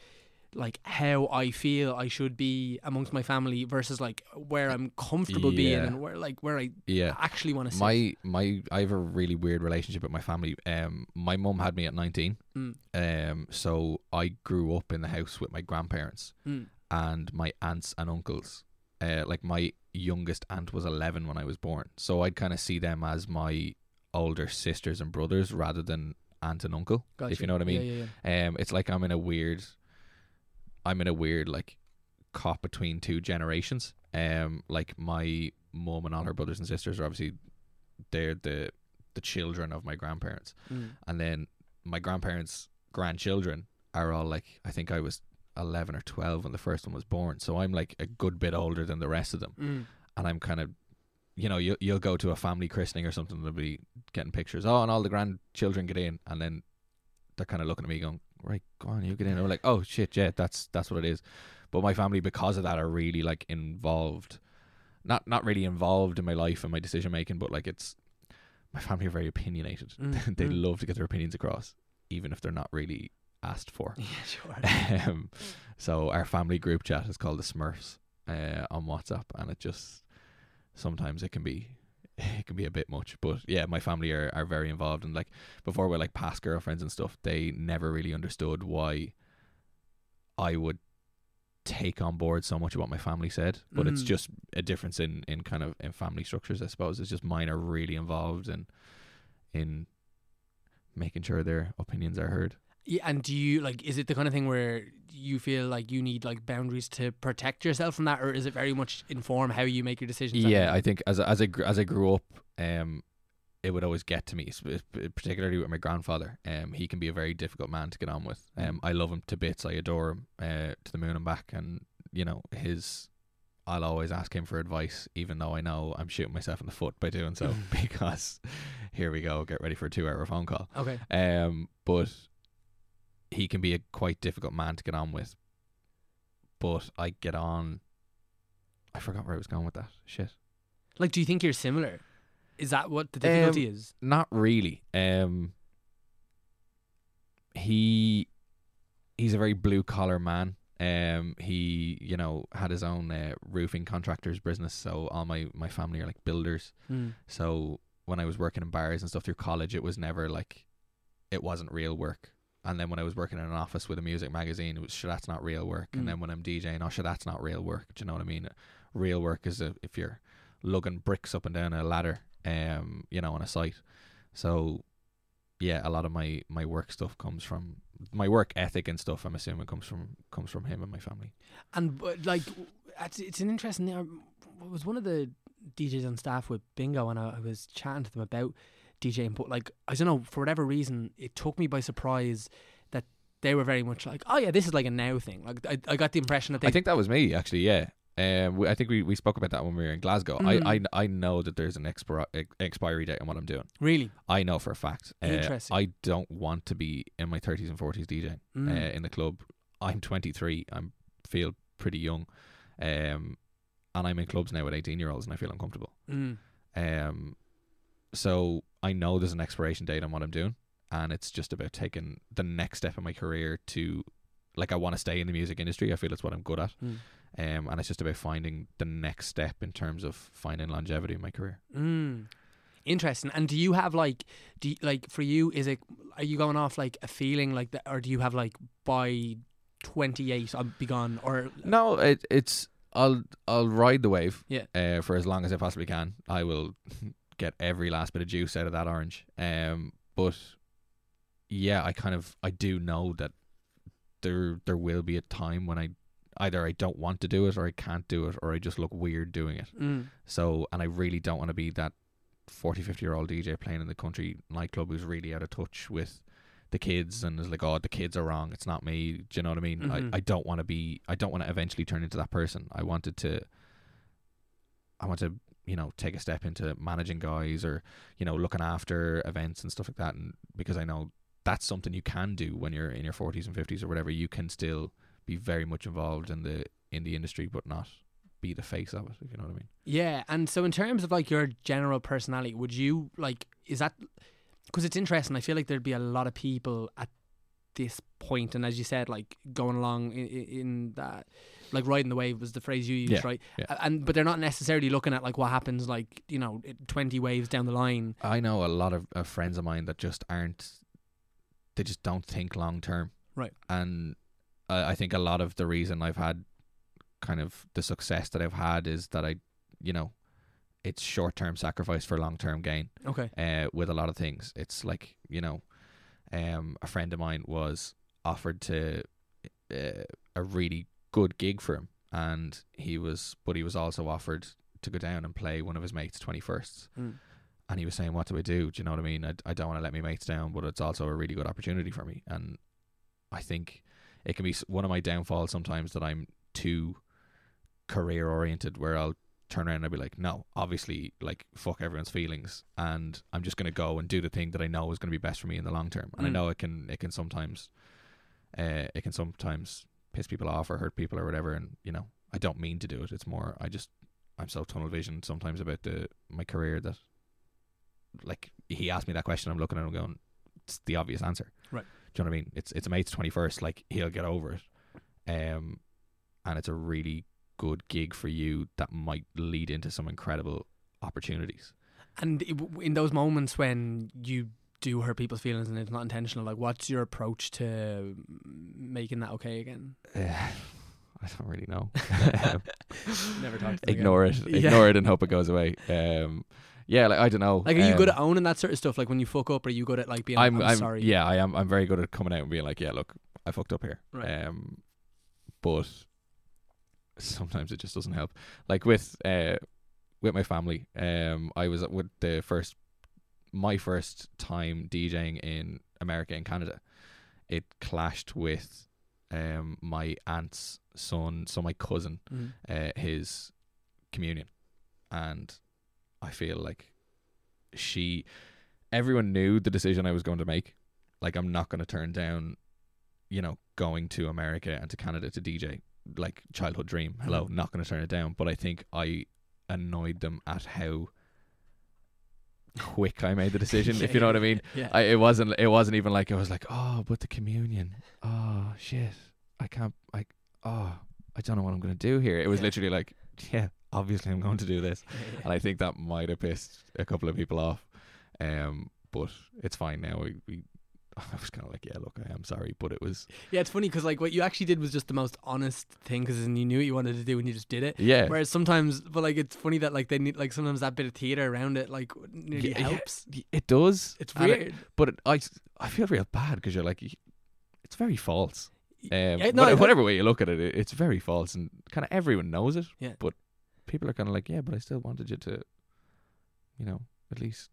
Speaker 1: like how I feel I should be amongst my family versus like where I'm comfortable being and where like where I
Speaker 2: Yeah.
Speaker 1: actually want to sit.
Speaker 2: My my I have a really weird relationship with my family. Um, my mum had me at nineteen.
Speaker 1: Mm.
Speaker 2: Um, so I grew up in the house with my grandparents
Speaker 1: Mm.
Speaker 2: and my aunts and uncles. Uh, like my youngest aunt was eleven when I was born, so I'd kind of see them as my older sisters and brothers rather than aunt and uncle. If you know what I mean.
Speaker 1: Yeah, yeah, yeah.
Speaker 2: Um, it's like I'm in a weird, I'm in a weird like caught between two generations. Um, like my mom and all her brothers and sisters are obviously they're the the children of my grandparents,
Speaker 1: Mm.
Speaker 2: and then my grandparents' grandchildren are all like I think I was eleven or twelve when the first one was born. So I'm like a good bit older than the rest of them,
Speaker 1: Mm.
Speaker 2: and I'm kind of, you know, you you'll go to a family christening or something, they'll be getting pictures. Oh, and all the grandchildren get in, and then they're kind of looking at me going, right, go on, you get in. And we're like, oh shit, yeah, that's that's what it is. But my family, because of that, are really like involved. Not not really involved in my life and my decision making, but like it's my family are very opinionated.
Speaker 1: Mm,
Speaker 2: they
Speaker 1: mm.
Speaker 2: love to get their opinions across, even if they're not really asked for.
Speaker 1: Yeah, sure.
Speaker 2: um, so our family group chat is called the Smurfs uh, on WhatsApp, and it just sometimes it can be it can be a bit much. But yeah, my family are, are very involved, and like before we're like past girlfriends and stuff, they never really understood why I would take on board so much of what my family said. But it's
Speaker 1: Mm.
Speaker 2: just a difference in in kind of in family structures, I suppose. It's just mine are really involved in in making sure their opinions are heard.
Speaker 1: Yeah, and do you like? Is it the kind of thing where you feel like you need like boundaries to protect yourself from that, or is it very much inform how you make your decisions?
Speaker 2: Yeah, I think as I- as I as I grew up, um, it would always get to me, particularly with my grandfather. Um, he can be a very difficult man to get on with. Um, I love him to bits. I adore him uh, to the moon and back, and you know his. I'll always ask him for advice, even though I know I'm shooting myself in the foot by doing so. because here we go, get ready for a two-hour phone call.
Speaker 1: Okay.
Speaker 2: Um, but he can be a quite difficult man to get on with. But I get on. I forgot where I was going with that. Shit.
Speaker 1: Like, do you think you're similar? Is that what the difficulty
Speaker 2: Um,
Speaker 1: is?
Speaker 2: Not really. Um. He, he's a very blue collar man. Um, he, you know, had his own uh, roofing contractors business. So all my my family are like builders.
Speaker 1: Mm.
Speaker 2: So when I was working in bars and stuff through college, it was never like, it wasn't real work. And then when I was working in an office with a music magazine, it was sure that's not real work.
Speaker 1: Mm.
Speaker 2: And then when I'm DJing, oh sure that's not real work. Do you know what I mean? Real work is a, if you're lugging bricks up and down a ladder, um, you know, on a site. So yeah, a lot of my my work stuff comes from my work ethic and stuff. I'm assuming comes from comes from him and my family.
Speaker 1: And but, like, it's, it's an interesting. Thing. I was one of the DJs on staff with Bingo, and I, I was chatting to them about DJing. But like, I don't know for whatever reason, it took me by surprise that they were very much like, oh yeah, this is like a now thing. Like, I, I got the impression that they
Speaker 2: I think that was me actually. Yeah. Um, we, I think we, we spoke about that when we were in Glasgow.
Speaker 1: Mm.
Speaker 2: I, I I know that there's an expir- expiry date on what I'm doing.
Speaker 1: really.
Speaker 2: I know for a fact. Uh,
Speaker 1: Interesting.
Speaker 2: I don't want to be in my 30s and 40s DJing
Speaker 1: Mm.
Speaker 2: uh, in the club. I'm 23. I feel pretty young, um, and I'm in clubs now with 18 year olds, and I feel uncomfortable.
Speaker 1: Mm.
Speaker 2: Um, so I know there's an expiration date on what I'm doing, and it's just about taking the next step in my career to, like, I want to stay in the music industry. I feel it's what I'm good at,
Speaker 1: Mm.
Speaker 2: um, and it's just about finding the next step in terms of finding longevity in my career.
Speaker 1: Mm. Interesting. And do you have like, do you, like for you, is it are you going off like a feeling like that, or do you have like by twenty eight I'll be gone, or
Speaker 2: No, it, it's I'll I'll ride the wave.
Speaker 1: Yeah.
Speaker 2: Uh, for as long as I possibly can. I will get every last bit of juice out of that orange. Um, but yeah, I kind of I do know that there there will be a time when I either I don't want to do it or I can't do it or I just look weird doing it.
Speaker 1: mm.
Speaker 2: So and I really don't want to be that 40 50 year old DJ playing in the country nightclub who's really out of touch with the kids and is like oh the kids are wrong it's not me do you know what I mean
Speaker 1: Mhm.
Speaker 2: I, I don't want to be I don't want to eventually turn into that person I wanted to I want to you know take a step into managing guys or you know looking after events and stuff like that and because I know that's something you can do when you're in your 40s and 50s or whatever you can still be very much involved in the in the industry but not be the face of it if you know what I mean
Speaker 1: Yeah, and so in terms of like your general personality, would you like is that because it's interesting? I feel like there'd be a lot of people at this point, and as you said, like going along in, in that, like riding the wave was the phrase you used,
Speaker 2: Yeah,
Speaker 1: right?
Speaker 2: yeah.
Speaker 1: And but they're not necessarily looking at like what happens, like you know, twenty waves down the line.
Speaker 2: I know a lot of, of friends of mine that just aren't. They just don't think long term.
Speaker 1: Right.
Speaker 2: And I, I think a lot of the reason I've had kind of the success that I've had is that I, you know, it's short term sacrifice for long term gain.
Speaker 1: Okay.
Speaker 2: Uh, with a lot of things, it's like you know, um, a friend of mine was offered to uh, a really good gig for him, and he was, but he was also offered to go down and play one of his mates' twenty firsts
Speaker 1: Mm.
Speaker 2: and he was saying, "What do I do? Do you know what I mean? I, I don't want to let my mates down, but it's also a really good opportunity for me." And I think it can be one of my downfalls sometimes that I'm too career oriented, where I'll turn around and I'll be like, no, obviously, like fuck everyone's feelings, and I'm just gonna go and do the thing that I know is gonna be best for me in the long term. And I
Speaker 1: Mm.
Speaker 2: know it can it can sometimes, uh, it can sometimes piss people off or hurt people or whatever, and you know I don't mean to do it. It's more I just I'm so tunnel vision sometimes about the my career that like he asked me that question, I'm looking at him going, it's the obvious answer.
Speaker 1: Right.
Speaker 2: Do you know what I mean? It's it's a mate's twenty first, like he'll get over it. Um and it's a really good gig for you that might lead into some incredible opportunities.
Speaker 1: And in those moments when you do hurt people's feelings and it's not intentional, like what's your approach to making that okay again? Yeah.
Speaker 2: I don't really know.
Speaker 1: Never talk
Speaker 2: ignore
Speaker 1: again.
Speaker 2: it.
Speaker 1: Yeah.
Speaker 2: Ignore it and hope it goes away. Um yeah, like I don't know.
Speaker 1: Like, are you good
Speaker 2: Um,
Speaker 1: at owning that sort of stuff? Like when you fuck up, are you good at like being?
Speaker 2: I'm,
Speaker 1: like, I'm,
Speaker 2: I'm
Speaker 1: sorry.
Speaker 2: Yeah, I am. I'm very good at coming out and being like, yeah, look, I fucked up here.
Speaker 1: Right.
Speaker 2: Um, but sometimes it just doesn't help. Like with uh, with my family, um, I was with the first, my first time DJing in America and Canada. It clashed with, um, my aunt's son, so my cousin,
Speaker 1: Mm.
Speaker 2: uh, his communion, and I feel like she, everyone knew the decision I was going to make. Like I'm not going to turn down, you know, going to America and to Canada to DJ. Like childhood dream. Hello,
Speaker 1: Mhm.
Speaker 2: not going to turn it down. But I think I annoyed them at how quick I made the decision. if you know what I mean.
Speaker 1: Yeah.
Speaker 2: I, it wasn't. It wasn't even like I was like, oh, but the communion. Oh shit, I can't. I oh, I don't know what I'm gonna do here. It was
Speaker 1: Yeah.
Speaker 2: literally like, yeah, obviously I'm going to do this, and I think that might have pissed a couple of people off. Um, but it's fine now. We, we I was kind of like, yeah, look, I am sorry, but it was,
Speaker 1: Yeah, it's funny because like what you actually did was just the most honest thing because you knew what you wanted to do and you just did it.
Speaker 2: yeah,
Speaker 1: Whereas sometimes, but like it's funny that like they need like sometimes that bit of theater around it like nearly
Speaker 2: Yeah, yeah.
Speaker 1: helps.
Speaker 2: Y- it does.
Speaker 1: It's
Speaker 2: And it-
Speaker 1: weird.
Speaker 2: but it, I feel real bad because you're like, it's very false. Um,
Speaker 1: Yeah, no,
Speaker 2: whatever, whatever way you look at it, it it's very false, and kind of everyone knows it.
Speaker 1: Yeah.
Speaker 2: But people are kind of like, yeah, but I still wanted you to, you know, at least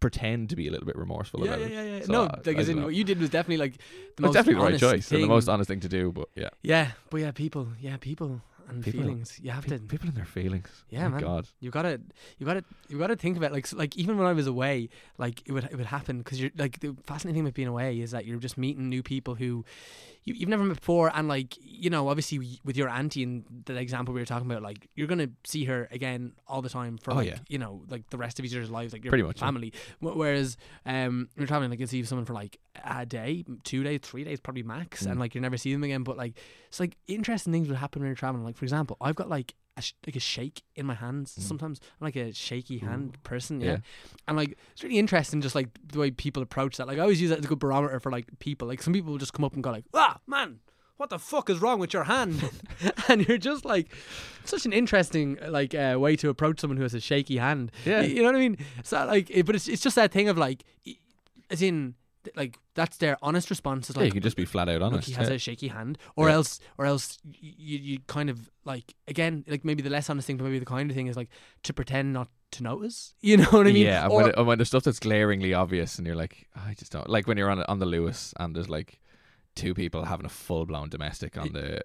Speaker 2: pretend to be a little bit remorseful
Speaker 1: yeah,
Speaker 2: about
Speaker 1: yeah,
Speaker 2: it.
Speaker 1: yeah, yeah.
Speaker 2: So
Speaker 1: no,
Speaker 2: I-
Speaker 1: like
Speaker 2: I
Speaker 1: as in what you did was definitely like the most
Speaker 2: definitely the right choice
Speaker 1: thing.
Speaker 2: and the most honest thing to do. But yeah,
Speaker 1: Yeah, but yeah, people, yeah, people and
Speaker 2: People-
Speaker 1: feelings. You have
Speaker 2: pe-
Speaker 1: to.
Speaker 2: people and their feelings.
Speaker 1: Yeah,
Speaker 2: My
Speaker 1: man.
Speaker 2: God.
Speaker 1: You gotta, you gotta, you gotta think about like, like even when I was away, like it would, it would happen because you're like the fascinating thing about being away is that you're just meeting new people who you, you've never met before, and like you know, obviously with your auntie and the example we were talking about, like you're gonna see her again all the time for
Speaker 2: Oh,
Speaker 1: like
Speaker 2: yeah.
Speaker 1: you know, like the rest of each other's lives, like your
Speaker 2: Pretty much,
Speaker 1: family. Wh- Whereas, um, you're traveling, like you see someone for like a day, two days, three days, probably max,
Speaker 2: Mm.
Speaker 1: and like you never see them again. But like, it's like interesting things would happen when you're traveling. Like for example, I've got like a sh- like a shake in my hands.
Speaker 2: Mm.
Speaker 1: Sometimes I'm like a shaky hand person. Yeah.
Speaker 2: Yeah.
Speaker 1: and like it's really interesting, just like the way people approach that. Like I always use that as a good barometer for like people. Like some people will just come up and go like, "Ah, man." What the fuck is wrong with your hand? and you're just like, such an interesting like uh, way to approach someone who has a shaky hand.
Speaker 2: Yeah.
Speaker 1: Y- you know what I mean. So like, it, but it's it's just that thing of like, as in, th- like that's their honest response. Is
Speaker 2: Yeah, you
Speaker 1: like,
Speaker 2: can just be flat out
Speaker 1: look,
Speaker 2: honest.
Speaker 1: he has
Speaker 2: yeah.
Speaker 1: a shaky hand, or
Speaker 2: Yeah.
Speaker 1: else, or else you you kind of like again, like maybe the less honest thing, but maybe the kinder thing is like to pretend not to notice. You know what I mean?
Speaker 2: Yeah,
Speaker 1: Or-
Speaker 2: when, it, when there's stuff that's glaringly obvious, and you're like, I just don't like when you're on on the Luas, and there's like two people having a full blown domestic on the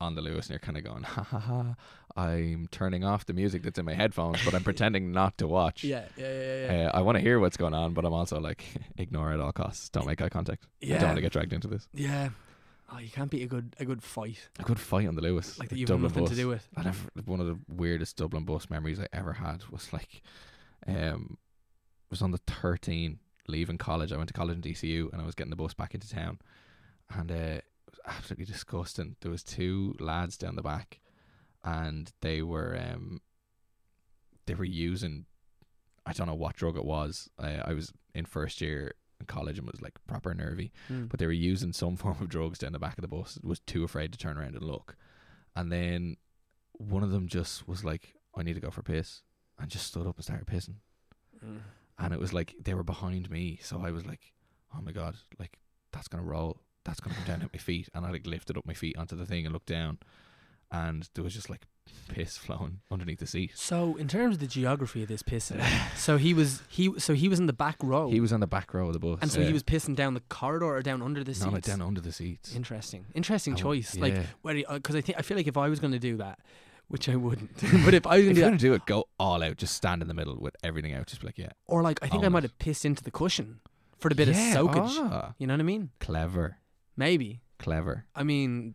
Speaker 2: on the Luas, and you're kind of going, ha ha ha. I'm turning off the music that's in my headphones, but I'm pretending not to watch.
Speaker 1: yeah, yeah, yeah, yeah.
Speaker 2: Uh, I want to hear what's going on, but I'm also like, ignore it at all costs. Don't make eye contact.
Speaker 1: Yeah.
Speaker 2: I don't want to get dragged into this.
Speaker 1: yeah. Oh, you can't beat a good a good fight
Speaker 2: A good fight on the Luas,
Speaker 1: like that. You've
Speaker 2: Dublin
Speaker 1: nothing
Speaker 2: bus.
Speaker 1: to do with.
Speaker 2: I never, one of the weirdest Dublin bus memories I ever had was like, um, was on the 13 leaving college. I went to college in DCU and I was getting the bus back into town, and uh, it was absolutely disgusting. There was two lads down the back, and they were um, they were using, I don't know what drug it was. I, I was in first year in college and was like proper nervy
Speaker 1: Mm.
Speaker 2: but they were using some form of drugs down the back of the bus. Was too afraid to turn around and look, and then one of them just was like, "I need to go for a piss," and just stood up and started pissing.
Speaker 1: Mm.
Speaker 2: And it was like they were behind me, so I was like, "Oh my god, like that's gonna roll, that's gonna come down at my feet." And I like lifted up my feet onto the thing and looked down, and there was just like piss flowing underneath the seat.
Speaker 1: So in terms of the geography of this pissing, so he was he so he was in the back row,
Speaker 2: He was on the back row of the bus.
Speaker 1: and so
Speaker 2: yeah.
Speaker 1: he was pissing down the corridor or down under the
Speaker 2: no,
Speaker 1: seats.
Speaker 2: like down under the seats.
Speaker 1: Interesting, interesting choice. Like
Speaker 2: yeah.
Speaker 1: where because I think I feel like if I was going to do that, which I wouldn't, but if I was going to
Speaker 2: If
Speaker 1: do
Speaker 2: you're
Speaker 1: that,
Speaker 2: gonna do it, go all out. Just stand in the middle with everything out. Just be like, yeah,
Speaker 1: or like I think I might have pissed into the cushion for the bit
Speaker 2: Yeah,
Speaker 1: of soakage.
Speaker 2: ah.
Speaker 1: You know what I mean?
Speaker 2: clever,
Speaker 1: Maybe.
Speaker 2: clever.
Speaker 1: I mean,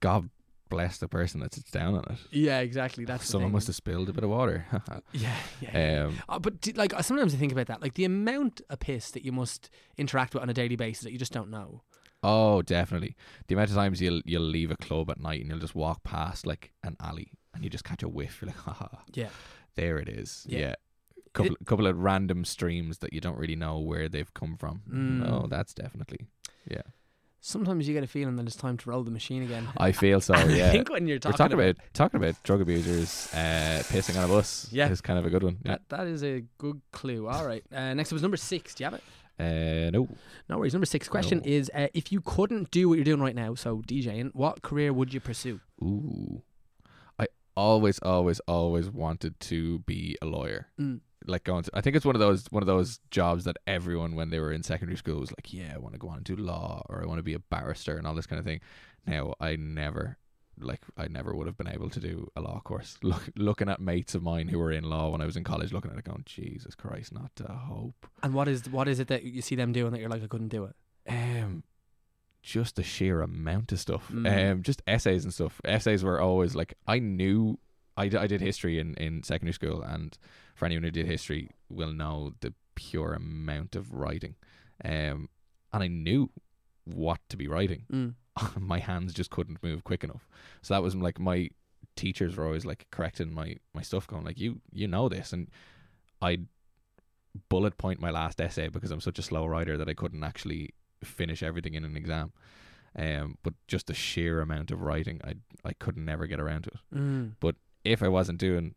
Speaker 2: God bless the person that sits down on it.
Speaker 1: yeah, exactly. That's the
Speaker 2: Someone must have spilled a bit of water.
Speaker 1: Yeah, yeah.
Speaker 2: um,
Speaker 1: Uh, but d- like sometimes I think about that, like the amount of piss that you must interact with on a daily basis that you just don't know.
Speaker 2: oh, definitely. The amount of times you'll you'll leave a club at night and you'll just walk past like an alley and you just catch a whiff. You're like, haha,
Speaker 1: Yeah.
Speaker 2: there it is.
Speaker 1: Yeah.
Speaker 2: Yeah. Couple, couple of random streams that you don't really know where they've come from.
Speaker 1: Mm.
Speaker 2: Oh, that's definitely. Yeah.
Speaker 1: Sometimes you get a feeling that it's time to roll the machine again.
Speaker 2: I feel so. Yeah.
Speaker 1: I think when you're talking,
Speaker 2: talking about talking about drug abusers uh, pissing on a bus.
Speaker 1: Yeah.
Speaker 2: is kind of a good one. Yeah.
Speaker 1: that, that is a good clue. All right. Uh, next up is number six. Do you have it?
Speaker 2: Uh, no.
Speaker 1: No worries. Number six question
Speaker 2: No.
Speaker 1: is: uh, If you couldn't do what you're doing right now, so DJing, what career would you pursue?
Speaker 2: Ooh. I always, always, always wanted to be a lawyer.
Speaker 1: Mm.
Speaker 2: Like going to, I think it's one of those one of those jobs that everyone when they were in secondary school was like, yeah, I want to go on and do law or I want to be a barrister and all this kind of thing. Now I never like I never would have been able to do a law course. Look, looking at mates of mine who were in law when I was in college, looking at it, going, Jesus Christ, not to hope.
Speaker 1: And what is what is it that you see them doing that you're like, I couldn't do it?
Speaker 2: Um, just the sheer amount of stuff.
Speaker 1: Mm.
Speaker 2: Um, just essays and stuff. Essays were always like I knew. I, I did history in, in secondary school, and for anyone who did history will know the pure amount of writing. Um, and I knew what to be writing.
Speaker 1: Mm.
Speaker 2: my hands just couldn't move quick enough. So that was like my teachers were always like correcting my my stuff, going like you you know this, and I'd bullet point my last essay because I'm such a slow writer that I couldn't actually finish everything in an exam. Um, but just the sheer amount of writing, I I could never get around to it.
Speaker 1: Mm.
Speaker 2: If I wasn't doing,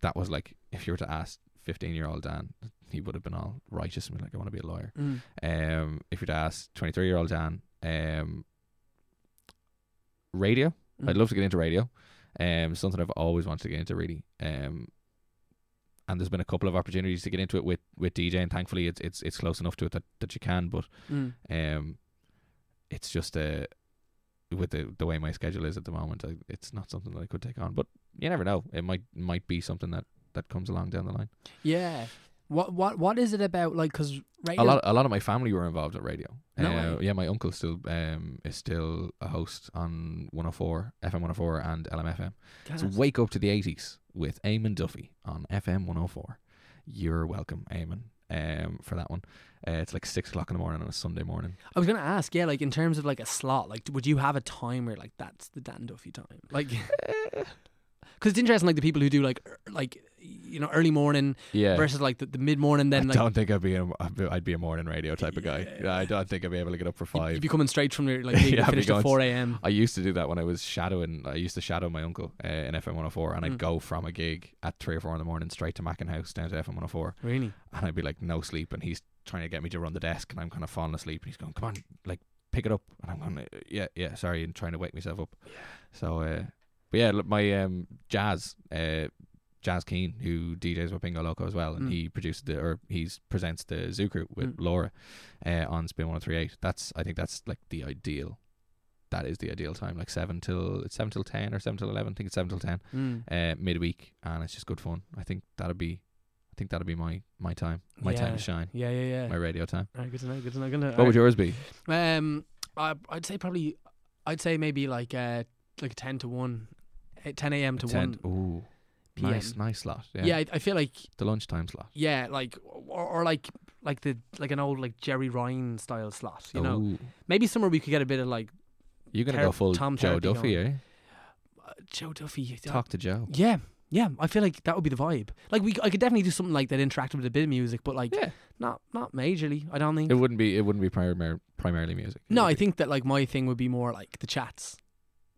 Speaker 2: that was like if you were to ask fifteen year old Dan, he would have been all righteous and be like, I want to be a lawyer.
Speaker 1: Mm.
Speaker 2: Um, if you were to ask twenty three year old Dan, um, radio.
Speaker 1: Mm.
Speaker 2: I'd love to get into radio. Um, something I've always wanted to get into, really. Um, and there's been a couple of opportunities to get into it with with DJ, and thankfully it's it's it's close enough to it that, that you can. But
Speaker 1: Mm.
Speaker 2: um, it's just uh, with the the way my schedule is at the moment, I, it's not something that I could take on. But you never know; it might might be something that that comes along down the line.
Speaker 1: Yeah. What what what is it about? Like, because radio.
Speaker 2: A lot a lot of my family were involved at radio.
Speaker 1: No
Speaker 2: Uh,
Speaker 1: way.
Speaker 2: yeah, my uncle still um is still a host on 104 FM 104 and LMFM. So wake up to the 80s with Eamon Duffy on FM 104. You're welcome, Eamon, um, for that one. Uh, it's like six o'clock in the morning on a Sunday morning.
Speaker 1: I was gonna ask, yeah, like in terms of like a slot, like would you have a timer like that's the Dan Duffy time, like? Because it's interesting, like the people who do like er- like you know early morning
Speaker 2: Yeah.
Speaker 1: versus like the, the mid morning. Then
Speaker 2: I
Speaker 1: like
Speaker 2: don't think I'd be a, I'd be- a morning radio type of guy.
Speaker 1: Yeah.
Speaker 2: I don't think I'd be able to get up for five.
Speaker 1: you'd be coming straight from your like
Speaker 2: Yeah,
Speaker 1: yeah,
Speaker 2: I'd be
Speaker 1: finished at four a.m.
Speaker 2: I used to do that when I was shadowing. I used to shadow my uncle uh, in FM 104, and I'd
Speaker 1: Mm.
Speaker 2: go from a gig at three or four in the morning straight to Macken House down to FM 104,
Speaker 1: Really?
Speaker 2: and I'd be like no sleep, and he's trying to get me to run the desk, and I'm kind of falling asleep, and he's going, "Come on, like pick it up," and I'm going, "Uh, "Yeah, yeah, sorry," and trying to wake myself up. Yeah. So, uh, but yeah, look, my um, jazz, uh, Jazz Keen, who DJs with Bingo Loco as well, and
Speaker 1: Mm.
Speaker 2: he produces the or he presents the Zoo Crew with
Speaker 1: Mm.
Speaker 2: Laura uh, on Spin 1038. That's I think that's like the ideal. That is the ideal time, like seven till it's seven till ten or seven till eleven. I think it's seven till ten
Speaker 1: Mm.
Speaker 2: uh, midweek, and it's just good fun. I think that'd be, I think that'd be my my time, my time to shine,
Speaker 1: Yeah, yeah, yeah.
Speaker 2: my radio time.
Speaker 1: All right, good to know. Good to know. Good to know.
Speaker 2: What would yours be?
Speaker 1: Um, I, I'd say probably, I'd say maybe like uh like ten to one, eh, ten a.m. to
Speaker 2: Ten.
Speaker 1: one
Speaker 2: Ooh,
Speaker 1: p.m.
Speaker 2: nice, nice slot. Yeah,
Speaker 1: Yeah, I, I feel like
Speaker 2: the lunchtime slot.
Speaker 1: yeah, like or, or like like the like an old like Gerry Ryan style slot. You know,
Speaker 2: Ooh.
Speaker 1: maybe somewhere we could get a bit of like
Speaker 2: you're gonna
Speaker 1: Ter-
Speaker 2: go full
Speaker 1: Tom
Speaker 2: Joe
Speaker 1: Therapy
Speaker 2: Duffy,
Speaker 1: going.
Speaker 2: eh?
Speaker 1: uh, Joe Duffy. uh,
Speaker 2: Talk to Joe.
Speaker 1: Yeah, yeah. I feel like that would be the vibe. Like we, I could definitely do something like that, interactive with a bit of music, but like
Speaker 2: Yeah,
Speaker 1: not not majorly. I don't think.
Speaker 2: it wouldn't be. It wouldn't be primar- primarily music. It
Speaker 1: no,
Speaker 2: would
Speaker 1: I
Speaker 2: be-
Speaker 1: think that like my thing would be more like the chats.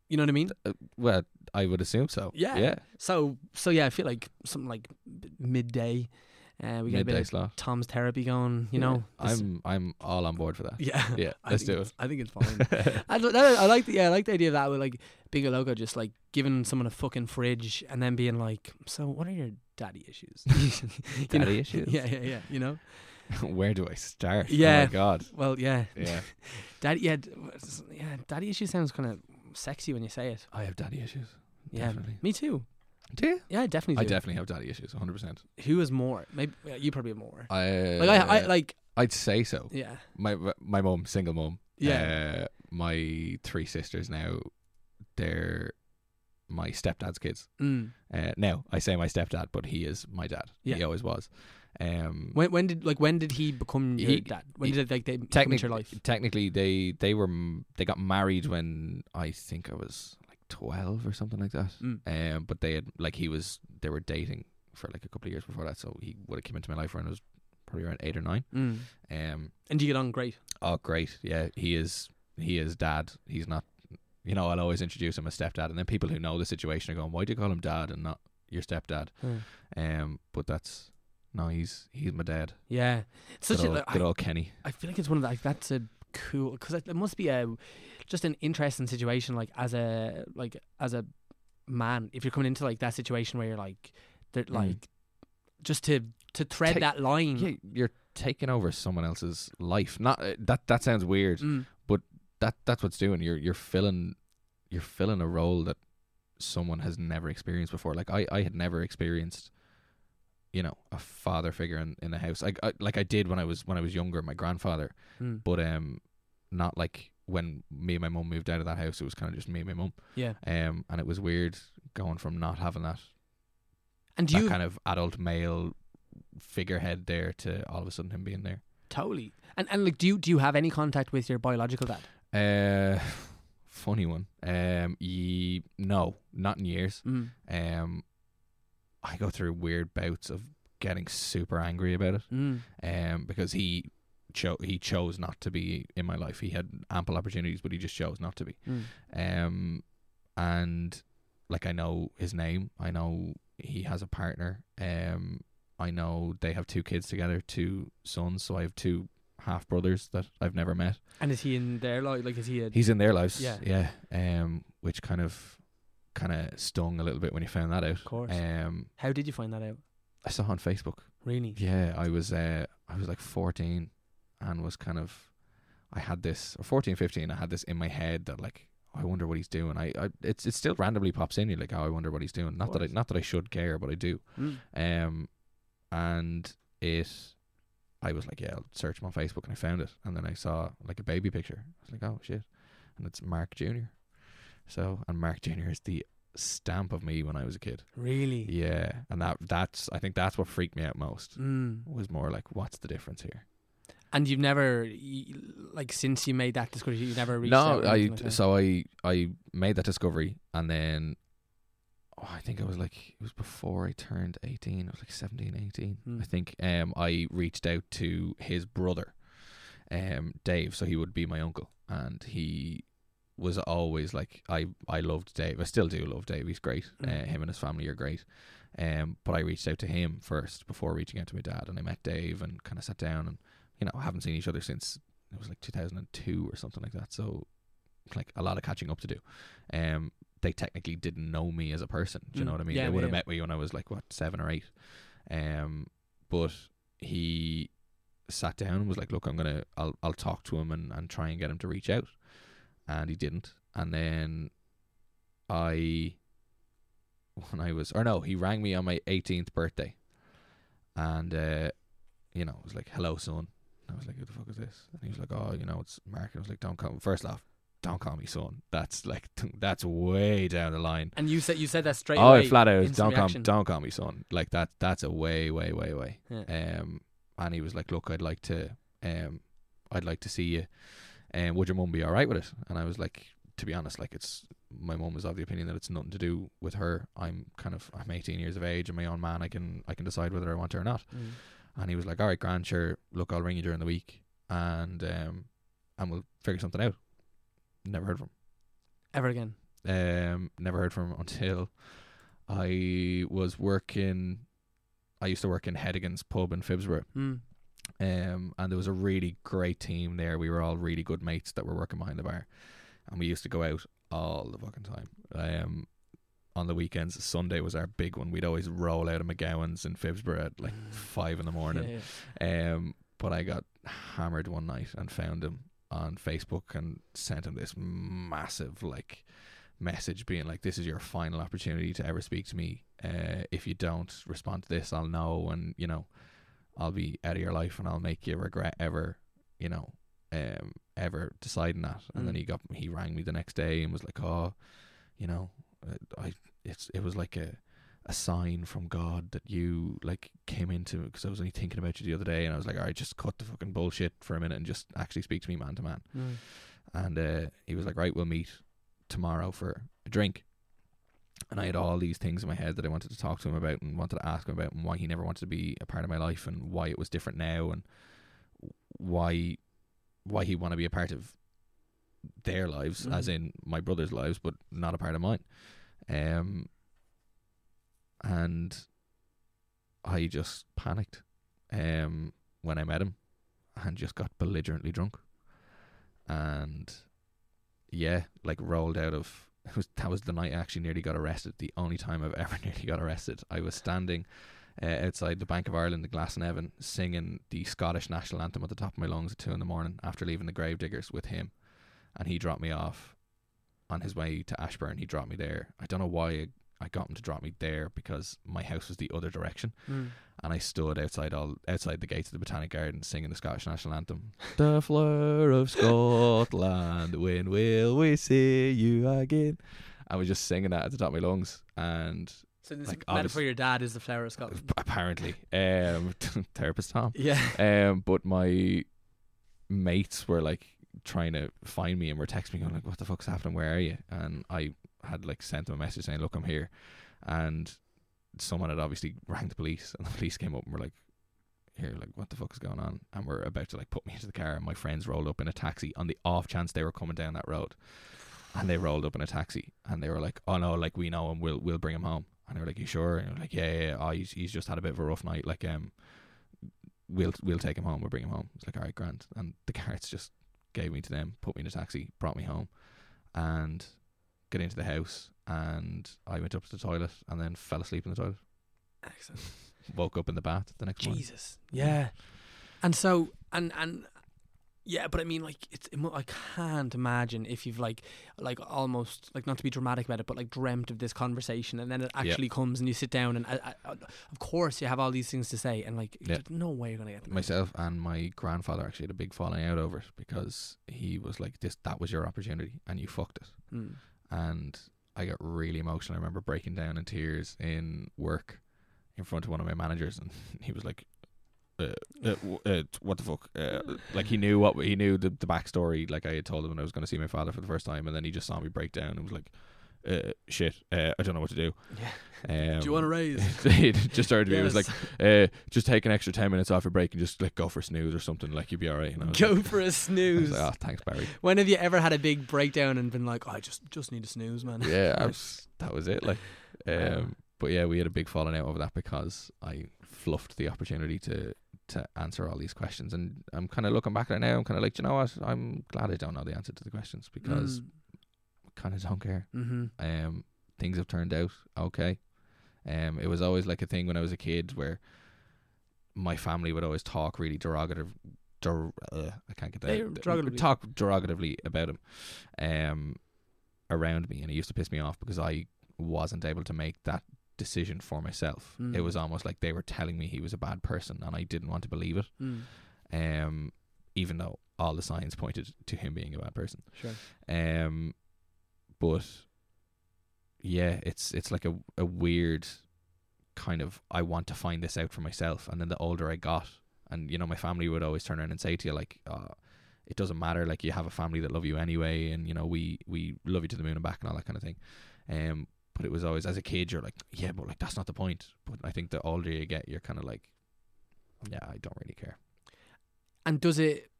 Speaker 1: You know what I mean?
Speaker 2: Uh, well, I would assume so.
Speaker 1: Yeah.
Speaker 2: Yeah.
Speaker 1: So so yeah, I feel like something like midday. Uh, we get a bit
Speaker 2: midday
Speaker 1: of. Tom's therapy going. You know, This-
Speaker 2: I'm I'm all on board for that.
Speaker 1: yeah,
Speaker 2: Yeah,
Speaker 1: I
Speaker 2: let's
Speaker 1: think
Speaker 2: do
Speaker 1: it's-
Speaker 2: it.
Speaker 1: I think it's fine. I, I like the yeah, I like the idea of that with like Bingo Loco just like giving someone a fucking fridge and then being like, so what are your daddy issues? You know?
Speaker 2: Daddy issues.
Speaker 1: Yeah, yeah, yeah. You know.
Speaker 2: Where do I start? Oh
Speaker 1: Yeah.
Speaker 2: my god.
Speaker 1: Well, yeah,
Speaker 2: Yeah.
Speaker 1: daddy. Yeah, d- yeah. Daddy issues sounds kind of sexy when you say it.
Speaker 2: I have daddy issues.
Speaker 1: Yeah,
Speaker 2: Definitely.
Speaker 1: me too.
Speaker 2: Do you?
Speaker 1: Yeah, I definitely.
Speaker 2: I definitely have daddy issues. 100. percent
Speaker 1: Who has more? Maybe yeah, you probably have more.
Speaker 2: I
Speaker 1: Like I, I like.
Speaker 2: I'd say so.
Speaker 1: Yeah.
Speaker 2: My my mum, single mom.
Speaker 1: Yeah.
Speaker 2: Uh, my three sisters now, they're my stepdad's kids.
Speaker 1: Mm.
Speaker 2: Uh, now I say my stepdad, but he is my dad. He always was. Um,
Speaker 1: When when did like when did he become your
Speaker 2: He-
Speaker 1: dad? When
Speaker 2: he-
Speaker 1: did like they into your life?
Speaker 2: technically, they they were they got married when I think I was twelve or something like that.
Speaker 1: Mm.
Speaker 2: Um, but they had like he was they were dating for like a couple of years before that, so he would have come into my life when I was probably around eight or nine.
Speaker 1: Mm.
Speaker 2: Um,
Speaker 1: And do you get on great?
Speaker 2: oh great, yeah, he is he is dad. He's not, you know, I'll always introduce him as stepdad, and then people who know the situation are going, why do you call him dad and not your stepdad? Um, but that's no, he's he's my dad.
Speaker 1: Yeah, it's such
Speaker 2: good
Speaker 1: a.
Speaker 2: old,
Speaker 1: like,
Speaker 2: good
Speaker 1: I,
Speaker 2: old Kenny.
Speaker 1: I feel like it's one of the, like that's a cool because it, it must be a just an interesting situation like as a like as a man if you're coming into like that situation where you're like that
Speaker 2: Mm.
Speaker 1: like just to to thread
Speaker 2: Take-
Speaker 1: that line.
Speaker 2: Yeah, you're taking over someone else's life. Not uh, that that sounds weird.
Speaker 1: Mm.
Speaker 2: That that's what's doing. You're you're filling you're filling a role that someone has never experienced before. Like I I had never experienced you know a father figure in, in the house. I, I like I did when I was when I was younger, my grandfather,
Speaker 1: Mm.
Speaker 2: but um not like when me and my mum moved out of that house. It was kind of just me and my mum.
Speaker 1: Yeah,
Speaker 2: Um, and it was weird going from not having that
Speaker 1: and
Speaker 2: that
Speaker 1: you
Speaker 2: kind of adult male figurehead there to all of a sudden him being there.
Speaker 1: totally and and like do you do you have any contact with your biological dad?
Speaker 2: Uh, funny one. Um, ye, no, not in years.
Speaker 1: Mm.
Speaker 2: Um, I go through weird bouts of getting super angry about it.
Speaker 1: Mm.
Speaker 2: Um, because he cho- he chose not to be in my life. He had ample opportunities, but he just chose not to be.
Speaker 1: Mm.
Speaker 2: Um, and like I know his name. I know he has a partner. Um, I know they have two kids together, two sons. So I have two half brothers that I've never met.
Speaker 1: And is he in their life? Like, is he a?
Speaker 2: He's in their lives.
Speaker 1: Yeah.
Speaker 2: Yeah. Um, which kind of kind of stung a little bit when you found that out.
Speaker 1: Of course.
Speaker 2: Um,
Speaker 1: How did you find that out?
Speaker 2: I saw on Facebook.
Speaker 1: Really?
Speaker 2: Yeah, I was uh, I was like 14 and was kind of I had this or 14 15 I had this in my head that like oh, I wonder what he's doing. I, I it's it still randomly pops in you like oh I wonder what he's doing. Not that I not that I should care, but I do.
Speaker 1: Mm.
Speaker 2: Um and it I was like, yeah, I'll search him on Facebook and I found it. And then I saw like a baby picture. I was like, oh shit. And it's Mark Jr. So and Mark Jr. is the stamp of me when I was a kid.
Speaker 1: Really?
Speaker 2: Yeah. And that that's I think that's what freaked me out most.
Speaker 1: Mm.
Speaker 2: Was more like, what's the difference here?
Speaker 1: And you've never, like, since you made that discovery, you never reached out.
Speaker 2: No, I
Speaker 1: like
Speaker 2: so I I made that discovery and then oh, I think it was like it was before I turned 18. It was like 17, 18.
Speaker 1: Hmm.
Speaker 2: I think um I reached out to his brother um Dave, so he would be my uncle and he was always like I I loved Dave. I still do love Dave. He's great.
Speaker 1: Mm.
Speaker 2: Uh, him and his family are great. Um but I reached out to him first before reaching out to my dad and I met Dave and kind of sat down and you know, haven't seen each other since it was like 2002 or something like that. So, like a lot of catching up to do. Um, they technically didn't know me as a person. Do you know
Speaker 1: Mm,
Speaker 2: what I mean?
Speaker 1: yeah,
Speaker 2: they would have
Speaker 1: yeah.
Speaker 2: met me when I was like what seven or eight. Um, but he sat down and was like, "Look, I'm gonna, I'll, I'll talk to him and, and try and get him to reach out," and he didn't. And then I, when I was, or no, he rang me on my 18th birthday, and uh, you know, it was like, "Hello, son." I was like, "Who the fuck is this?" And he was like, "Oh, you know, it's Mark." And I was like, "Don't call." First off, don't call me son. That's like that's way down the line.
Speaker 1: And you said you said that straight
Speaker 2: oh,
Speaker 1: away.
Speaker 2: flat out, don't call, don't call me son. Like that. That's a way, way, way, way.
Speaker 1: Yeah.
Speaker 2: Um, and he was like, "Look, I'd like to, um, I'd like to see you. Um, would your mum be all right with it?" And I was like, "To be honest, like it's my mum is of the opinion that it's nothing to do with her. I'm kind of I'm 18 years of age. I'm my own man. I can I can decide whether I want her or not."
Speaker 1: Mm.
Speaker 2: And he was like, "All right, Grant, sure. Look, I'll ring you during the week, and um, and we'll figure something out." Never heard from
Speaker 1: Ever again?
Speaker 2: Um, never heard from him until I was working. I used to work in Hedigan's pub in Phibsborough,
Speaker 1: Mm.
Speaker 2: Um, and there was a really great team there. We were all really good mates that were working behind the bar, and we used to go out all the fucking time. Um, on the weekends, Sunday was our big one. We'd always roll out of McGowan's in Phibsborough at like
Speaker 1: Mm.
Speaker 2: five in the morning.
Speaker 1: Yeah.
Speaker 2: Um, but I got hammered one night and found him on Facebook and sent him this massive like message being like, "This is your final opportunity to ever speak to me. Uh, if you don't respond to this, I'll know, and you know, I'll be out of your life, and I'll make you regret ever, you know, um, ever deciding that." And then
Speaker 1: Mm.
Speaker 2: he got he rang me the next day and was like, "Oh, you know, uh, I it's it was like a." a sign from God that you like came into because I was only thinking about you the other day and I was like, all right, just cut the fucking bullshit for a minute and just actually speak to me man to man.
Speaker 1: Mm.
Speaker 2: And uh, he was like, right, we'll meet tomorrow for a drink. And I had all these things in my head that I wanted to talk to him about and wanted to ask him about and why he never wanted to be a part of my life and why it was different now and why why he want to be a part of their lives, as
Speaker 1: Mhm.
Speaker 2: in my brother's lives, but not a part of mine. Um, and I just panicked um, when I met him and just got belligerently drunk. And yeah, like rolled out of it was that was the night I actually nearly got arrested. The only time I've ever nearly got arrested. I was standing uh, outside the Bank of Ireland in Glasnevin singing the Scottish national anthem at the top of my lungs at two in the morning after leaving the Gravediggers with him, and he dropped me off on his way to Ashbourne. He dropped me there. I don't know why I, got him to drop me there because my house was the other direction,
Speaker 1: Mm.
Speaker 2: and I stood outside all outside the gates of the Botanic Garden singing the Scottish national anthem. the flower of Scotland, when will we see you again? I was just singing that at the top of my lungs, and
Speaker 1: So this
Speaker 2: Like,
Speaker 1: metaphor,
Speaker 2: for
Speaker 1: your dad is the flower of Scotland.
Speaker 2: apparently, um, therapist Tom.
Speaker 1: Yeah.
Speaker 2: Um, but my mates were like trying to find me and were texting me going like, "What the fuck's happening? Where are you?" And I had like sent him a message saying, "Look, I'm here," and someone had obviously rang the police, and the police came up and were like, "Here, like, what the fuck is going on?" And we're about to like put me into the car, and my friends rolled up in a taxi on the off chance they were coming down that road, and they rolled up in a taxi, and they were like, "Oh no, like we know him, we'll we'll bring him home." And they were like, "You sure?" And like, "Yeah, yeah, yeah. Oh, he's he's just had a bit of a rough night. Like, um, we'll we'll take him home. We'll bring him home." It's like, "All right, Grant." And the guards just gave me to them, put me in a taxi, brought me home, and got into the house. And I went up to the toilet and then fell asleep in the toilet.
Speaker 1: Excellent.
Speaker 2: Woke up in the bath the next morning.
Speaker 1: Jesus. Yeah. And so and and yeah, but I mean, like, it's. It, I can't imagine if you've like, like almost like not to be dramatic about it, but like dreamt of this conversation, and then it actually comes, and you sit down, and uh, uh, of course you have all these things to say, and like, there's no way you're gonna get them.
Speaker 2: Myself and my grandfather actually had a big falling out over it because he was like, "This that was your opportunity and you fucked it."
Speaker 1: Mm.
Speaker 2: And I got really emotional. I remember breaking down in tears in work in front of one of my managers, and he was like, uh, uh, uh, "What the fuck?" Uh, like he knew what he knew the the backstory. Like I had told him when I was going to see my father for the first time, and then he just saw me break down and was like, uh, "Shit, uh, I don't know what to do."
Speaker 1: Yeah.
Speaker 2: Um,
Speaker 1: Do you want to raise?
Speaker 2: he just started to me. It was like, uh, "Just take an extra ten minutes off your break and just like go for a snooze or something. Like you'd be all right." And I
Speaker 1: Go
Speaker 2: like,
Speaker 1: for a snooze.
Speaker 2: like, "Oh, thanks, Barry."
Speaker 1: When have you ever had a big breakdown and been like, oh, I just just need a snooze, man?
Speaker 2: yeah, was, that was it. Like, um, but yeah, we had a big falling out over that because I fluffed the opportunity to to answer all these questions, and I'm kind of looking back at it now. I'm kind of like, "Do you know what? I'm glad I don't know the answer to the questions because I kind of don't care.
Speaker 1: Mm-hmm.
Speaker 2: Um, things have turned out okay. Um, it was always like a thing when I was a kid where my family would always talk really derogative. Der- uh, I can't get that.
Speaker 1: They- derogatively.
Speaker 2: Talk derogatively about him, um, around me, and it used to piss me off because I wasn't able to make that decision for myself.
Speaker 1: Mm.
Speaker 2: It was almost like they were telling me he was a bad person, and I didn't want to believe it.
Speaker 1: Mm.
Speaker 2: Um, even though all the signs pointed to him being a bad person.
Speaker 1: Sure.
Speaker 2: Um, but yeah, it's it's like a a weird kind of I want to find this out for myself. And then the older I got, and you know, my family would always turn around and say to you like, uh, "It doesn't matter. Like you have a family that love you anyway, and you know we we love you to the moon and back and all that kind of thing." Um, but it was always as a kid, you're like, "Yeah, but like that's not the point." But I think the older you get, you're kind of like, "Yeah, I don't really care."
Speaker 1: And does it?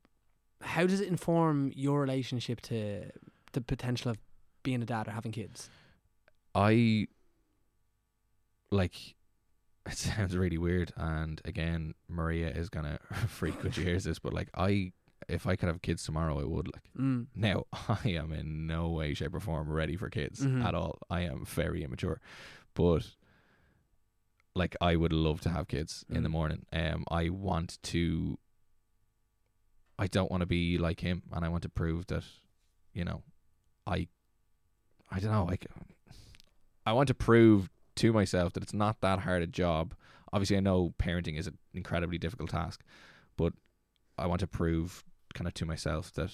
Speaker 1: How does it inform your relationship to the potential of being a dad or having kids?
Speaker 2: I like it sounds really weird, and again, Maria is gonna freak when she hears this, but like I, if I could have kids tomorrow, I would. Like
Speaker 1: Mm.
Speaker 2: now, I am in no way, shape, or form ready for kids
Speaker 1: Mhm.
Speaker 2: at all. I am very immature, but like I would love to have kids in the
Speaker 1: Mm.
Speaker 2: morning. Um, I want to. I don't want to be like him, and I want to prove that, you know, I. I don't know. Like, I want to prove to myself that it's not that hard a job. Obviously, I know parenting is an incredibly difficult task, but I want to prove kind of to myself that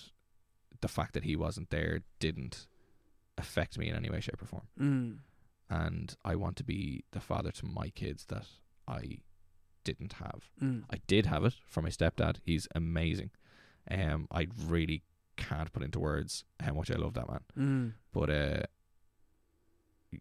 Speaker 2: the fact that he wasn't there didn't affect me in any way, shape, or form.
Speaker 1: Mm.
Speaker 2: And I want to be the father to my kids that I didn't have.
Speaker 1: Mm.
Speaker 2: I did have it from my stepdad. He's amazing. Um, I really can't put into words how much I love that man.
Speaker 1: Mm.
Speaker 2: But uh,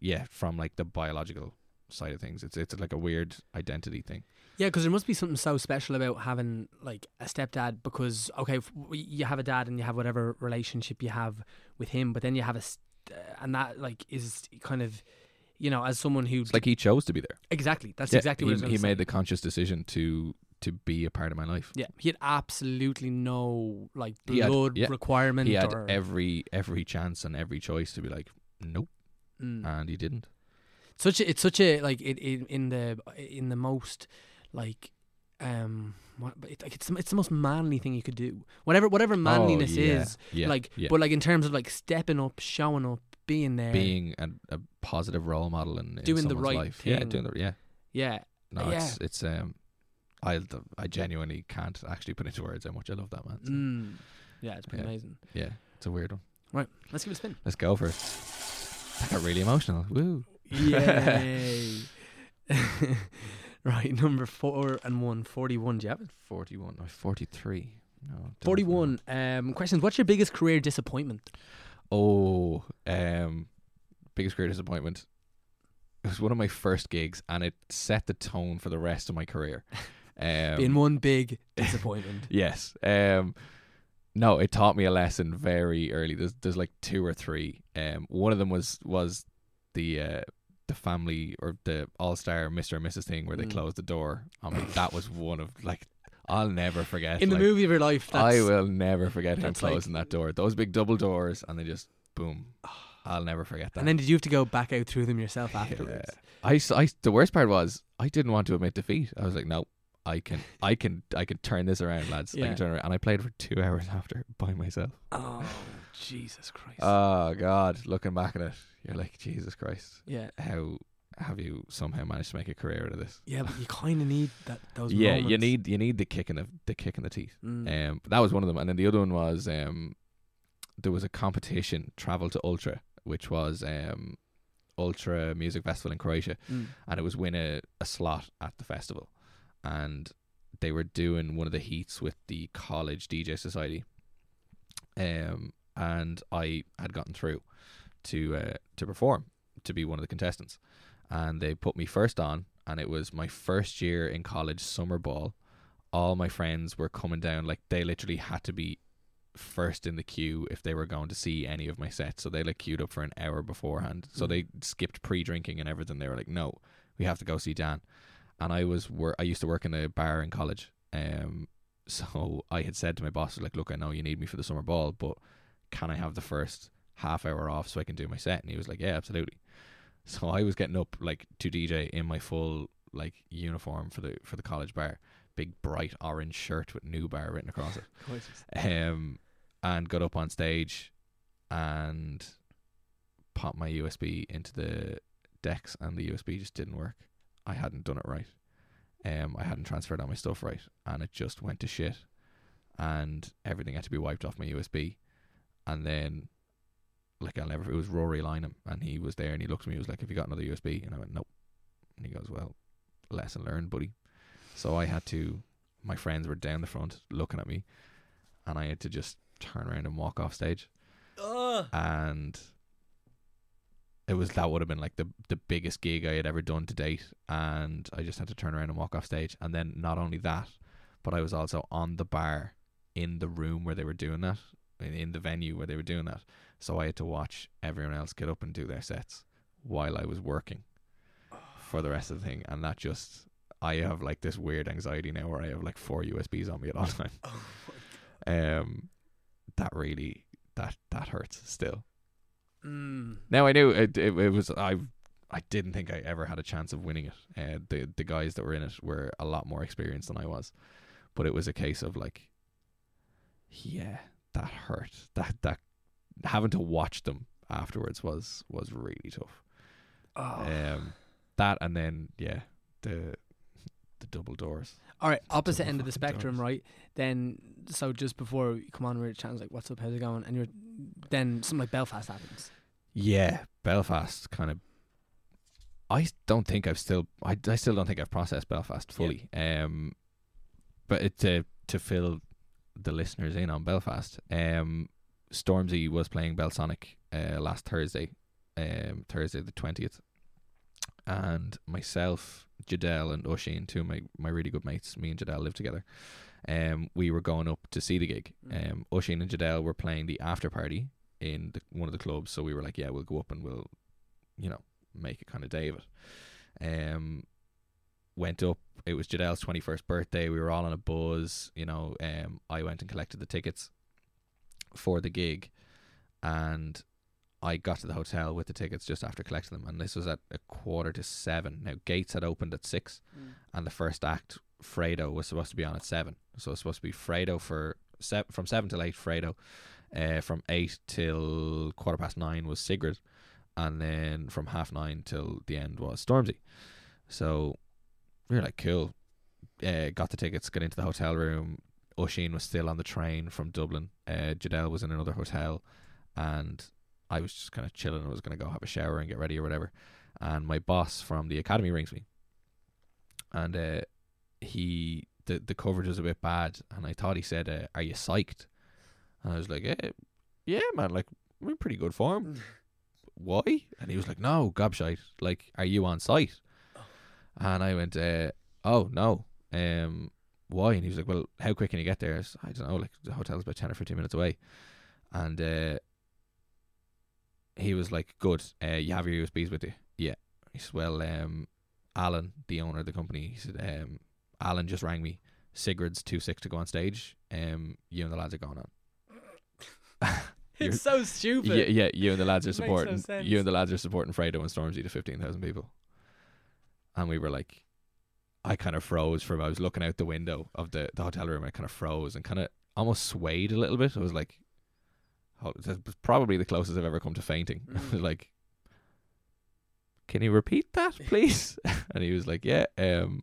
Speaker 2: yeah, from like the biological side of things, it's it's like a weird identity thing.
Speaker 1: Yeah, because there must be something so special about having like a stepdad. Because okay, you have a dad and you have whatever relationship you have with him, but then you have a, st- uh, and that like is kind of, you know, as someone who
Speaker 2: It's like he chose to be there.
Speaker 1: exactly that's
Speaker 2: Yeah,
Speaker 1: exactly
Speaker 2: he,
Speaker 1: what
Speaker 2: he
Speaker 1: say.
Speaker 2: made the conscious decision to to be a part of my life.
Speaker 1: Yeah, he had absolutely no like
Speaker 2: He had-
Speaker 1: blood
Speaker 2: yeah,
Speaker 1: requirement.
Speaker 2: He had
Speaker 1: or,
Speaker 2: every every chance and every choice to be like, nope,
Speaker 1: Mm.
Speaker 2: and he didn't.
Speaker 1: such a, it's such a like it, it in the in the most like um what, it, like it's it's the most manly thing you could do. Whatever whatever manliness
Speaker 2: oh, yeah,
Speaker 1: is,
Speaker 2: yeah,
Speaker 1: like
Speaker 2: yeah.
Speaker 1: but like in terms of like stepping up, showing up, being there,
Speaker 2: being a, a positive role model in
Speaker 1: Doing the right
Speaker 2: life. Yeah, doing the yeah.
Speaker 1: yeah,
Speaker 2: No, it's it's um, I I genuinely can't actually put into words how much I love that man. So,
Speaker 1: mm. yeah, it's pretty
Speaker 2: Yeah.
Speaker 1: amazing.
Speaker 2: Yeah, it's a weird one.
Speaker 1: Right, let's give it a spin.
Speaker 2: Let's go for it. I got really emotional. Woo.
Speaker 1: Yay! right, number four and one, 41. Do you have it?
Speaker 2: 41 or 43. No. don't know.
Speaker 1: 41. Um, questions. What's your biggest career disappointment?
Speaker 2: Oh, um, biggest career disappointment. It was one of my first gigs, and it set the tone for the rest of my career. Um,
Speaker 1: Being one big disappointment.
Speaker 2: yes. Um, no, it taught me a lesson very early. There's there's like two or three. Um, one of them was was the uh, the family or the all star Mr. and Mrs. thing where they
Speaker 1: Mm.
Speaker 2: closed the door. I mean, that was one of like I'll never forget.
Speaker 1: In the movie of your life, that's,
Speaker 2: I will never forget him
Speaker 1: that's like-
Speaker 2: closing that door. Those big double doors, and they just boom. I'll never forget that.
Speaker 1: And then did you have to go back out through them yourself afterwards?
Speaker 2: Yeah. I, I- the worst part was I didn't want to admit defeat. I was like, no, I can, I can, I can turn this around, lads. I can turn it around. And I played for two hours after by myself.
Speaker 1: Oh, Jesus Christ.
Speaker 2: Oh God, looking back at it, you're like, Jesus Christ,
Speaker 1: yeah.
Speaker 2: how have you somehow managed to make a career out of this?
Speaker 1: Yeah, but you kind of need that those
Speaker 2: yeah,
Speaker 1: moments.
Speaker 2: you need you need the kick in the the kick in the teeth.
Speaker 1: Mm.
Speaker 2: Um, that was one of them, and then the other one was um, there was a competition, Travel to Ultra, which was um, Ultra Music Festival in Croatia,
Speaker 1: Mm.
Speaker 2: and it was win a, a slot at the festival, and they were doing one of the heats with the college DJ society, um, and I had gotten through to uh, to perform to be one of the contestants, and they put me first on, and it was my first year in college summer ball. All my friends were coming down like they literally had to be first in the queue if they were going to see any of my sets. So they like queued up for an hour beforehand. So
Speaker 1: Mm.
Speaker 2: they skipped pre-drinking and everything. They were like, "No, we have to go see Dan." And I was wor- I used to work in a bar in college. Um, so I had said to my boss, like, "Look, I know you need me for the summer ball, but can I have the first half hour off so I can do my set?" And he was like, "Yeah, absolutely." So I was getting up like to DJ in my full like uniform for the for the college bar, big bright orange shirt with new bar written across it um, and got up on stage and popped my USB into the decks, and the USB just didn't work. I hadn't done it right. Um, I hadn't transferred all my stuff right, and it just went to shit. And everything had to be wiped off my USB. And then, like I'll never. It was Rory Lynham, and he was there, and he looked at me. He was like, "Have you got another USB?" And I went, "Nope." And he goes, "Well, lesson learned, buddy." So I had to. My friends were down the front looking at me, and I had to just turn around and walk off stage.
Speaker 1: Ugh.
Speaker 2: And it was that would have been like the the biggest gig I had ever done to date, and I just had to turn around and walk off stage. And then not only that, but I was also on the bar in the room where they were doing that, in, in the venue where they were doing that. So I had to watch everyone else get up and do their sets while I was working for the rest of the thing, and that just I have like this weird anxiety now where I have like four USBs on me at all time. Um, that really that that hurts still.
Speaker 1: Mm.
Speaker 2: Now I knew it, it. It was I. I didn't think I ever had a chance of winning it. Uh, the the guys that were in it were a lot more experienced than I was, but it was a case of like, yeah, that hurt. That that having to watch them afterwards was was really tough.
Speaker 1: Oh.
Speaker 2: Um, that and then yeah, the the double doors.
Speaker 1: All right, opposite end of the spectrum,
Speaker 2: doors.
Speaker 1: right? Then, so just before you come on, we we're chatting like, "What's up? How's it going?" And you're then something like Belfast happens.
Speaker 2: Yeah, Belfast kind of. I don't think I've still. I, I still don't think I've processed Belfast fully. Um, but it, to to fill the listeners in on Belfast, um, Stormzy was playing Belsonic uh, last Thursday, um, Thursday the twentieth, and myself, Jadel, and Oshin, two of my my really good mates, me and Jadel live together. Um, we were going up to see the gig.
Speaker 1: Mm.
Speaker 2: Um, Oshin and Jadel were playing the after party in the, one of the clubs, so we were like, yeah, we'll go up and we'll, you know, make a kind of day of it. Um, went up. It was Jadel's twenty first birthday. We were all on a buzz. You know, um, I went and collected the tickets for the gig, and I got to the hotel with the tickets just after collecting them. And this was at a quarter to seven. Now gates had opened at six, and the first act, Fredo, was supposed to be on at seven. So it was supposed to be Fredo for se- from seven till eight. Fredo, uh, from eight till quarter past nine was Sigrid, and then from half nine till the end was Stormzy. So we were like, cool. Uh, got the tickets, got into the hotel room. Oshin was still on the train from Dublin. Uh, Jadel was in another hotel, and I was just kind of chilling. I was going to go have a shower and get ready or whatever. And my boss from the academy rings me, and uh, he the the coverage was a bit bad, and I thought he said, uh, "Are you psyched?" And I was like, eh, "Yeah, man. Like we're in pretty good form. Why?" And he was like, "No, gobshite. Like, are you on site?" And I went, uh, "Oh no. Um, why?" And he was like, "Well, how quick can you get there?" I, was, I don't know. Like the hotel's about ten or fifteen minutes away, and uh, he was like, "Good. Uh, you have your USBs with you." Yeah. He said, "Well, um, Alan, the owner of the company, he said, um, Alan just rang me. Sigrid's too sick to go on stage. Um, you and the lads are going on."
Speaker 1: It's so stupid.
Speaker 2: Yeah, yeah, you and the lads are
Speaker 1: no
Speaker 2: supporting.
Speaker 1: sense.
Speaker 2: you and the lads are supporting Fredo and Stormzy to fifteen thousand people. And we were like, I kind of froze from. I was looking out the window of the, the hotel room. I kind of froze and kind of almost swayed a little bit. I was like, that was probably the closest I've ever come to fainting.
Speaker 1: Mm.
Speaker 2: like, can you repeat that, please? and he was like, yeah, um,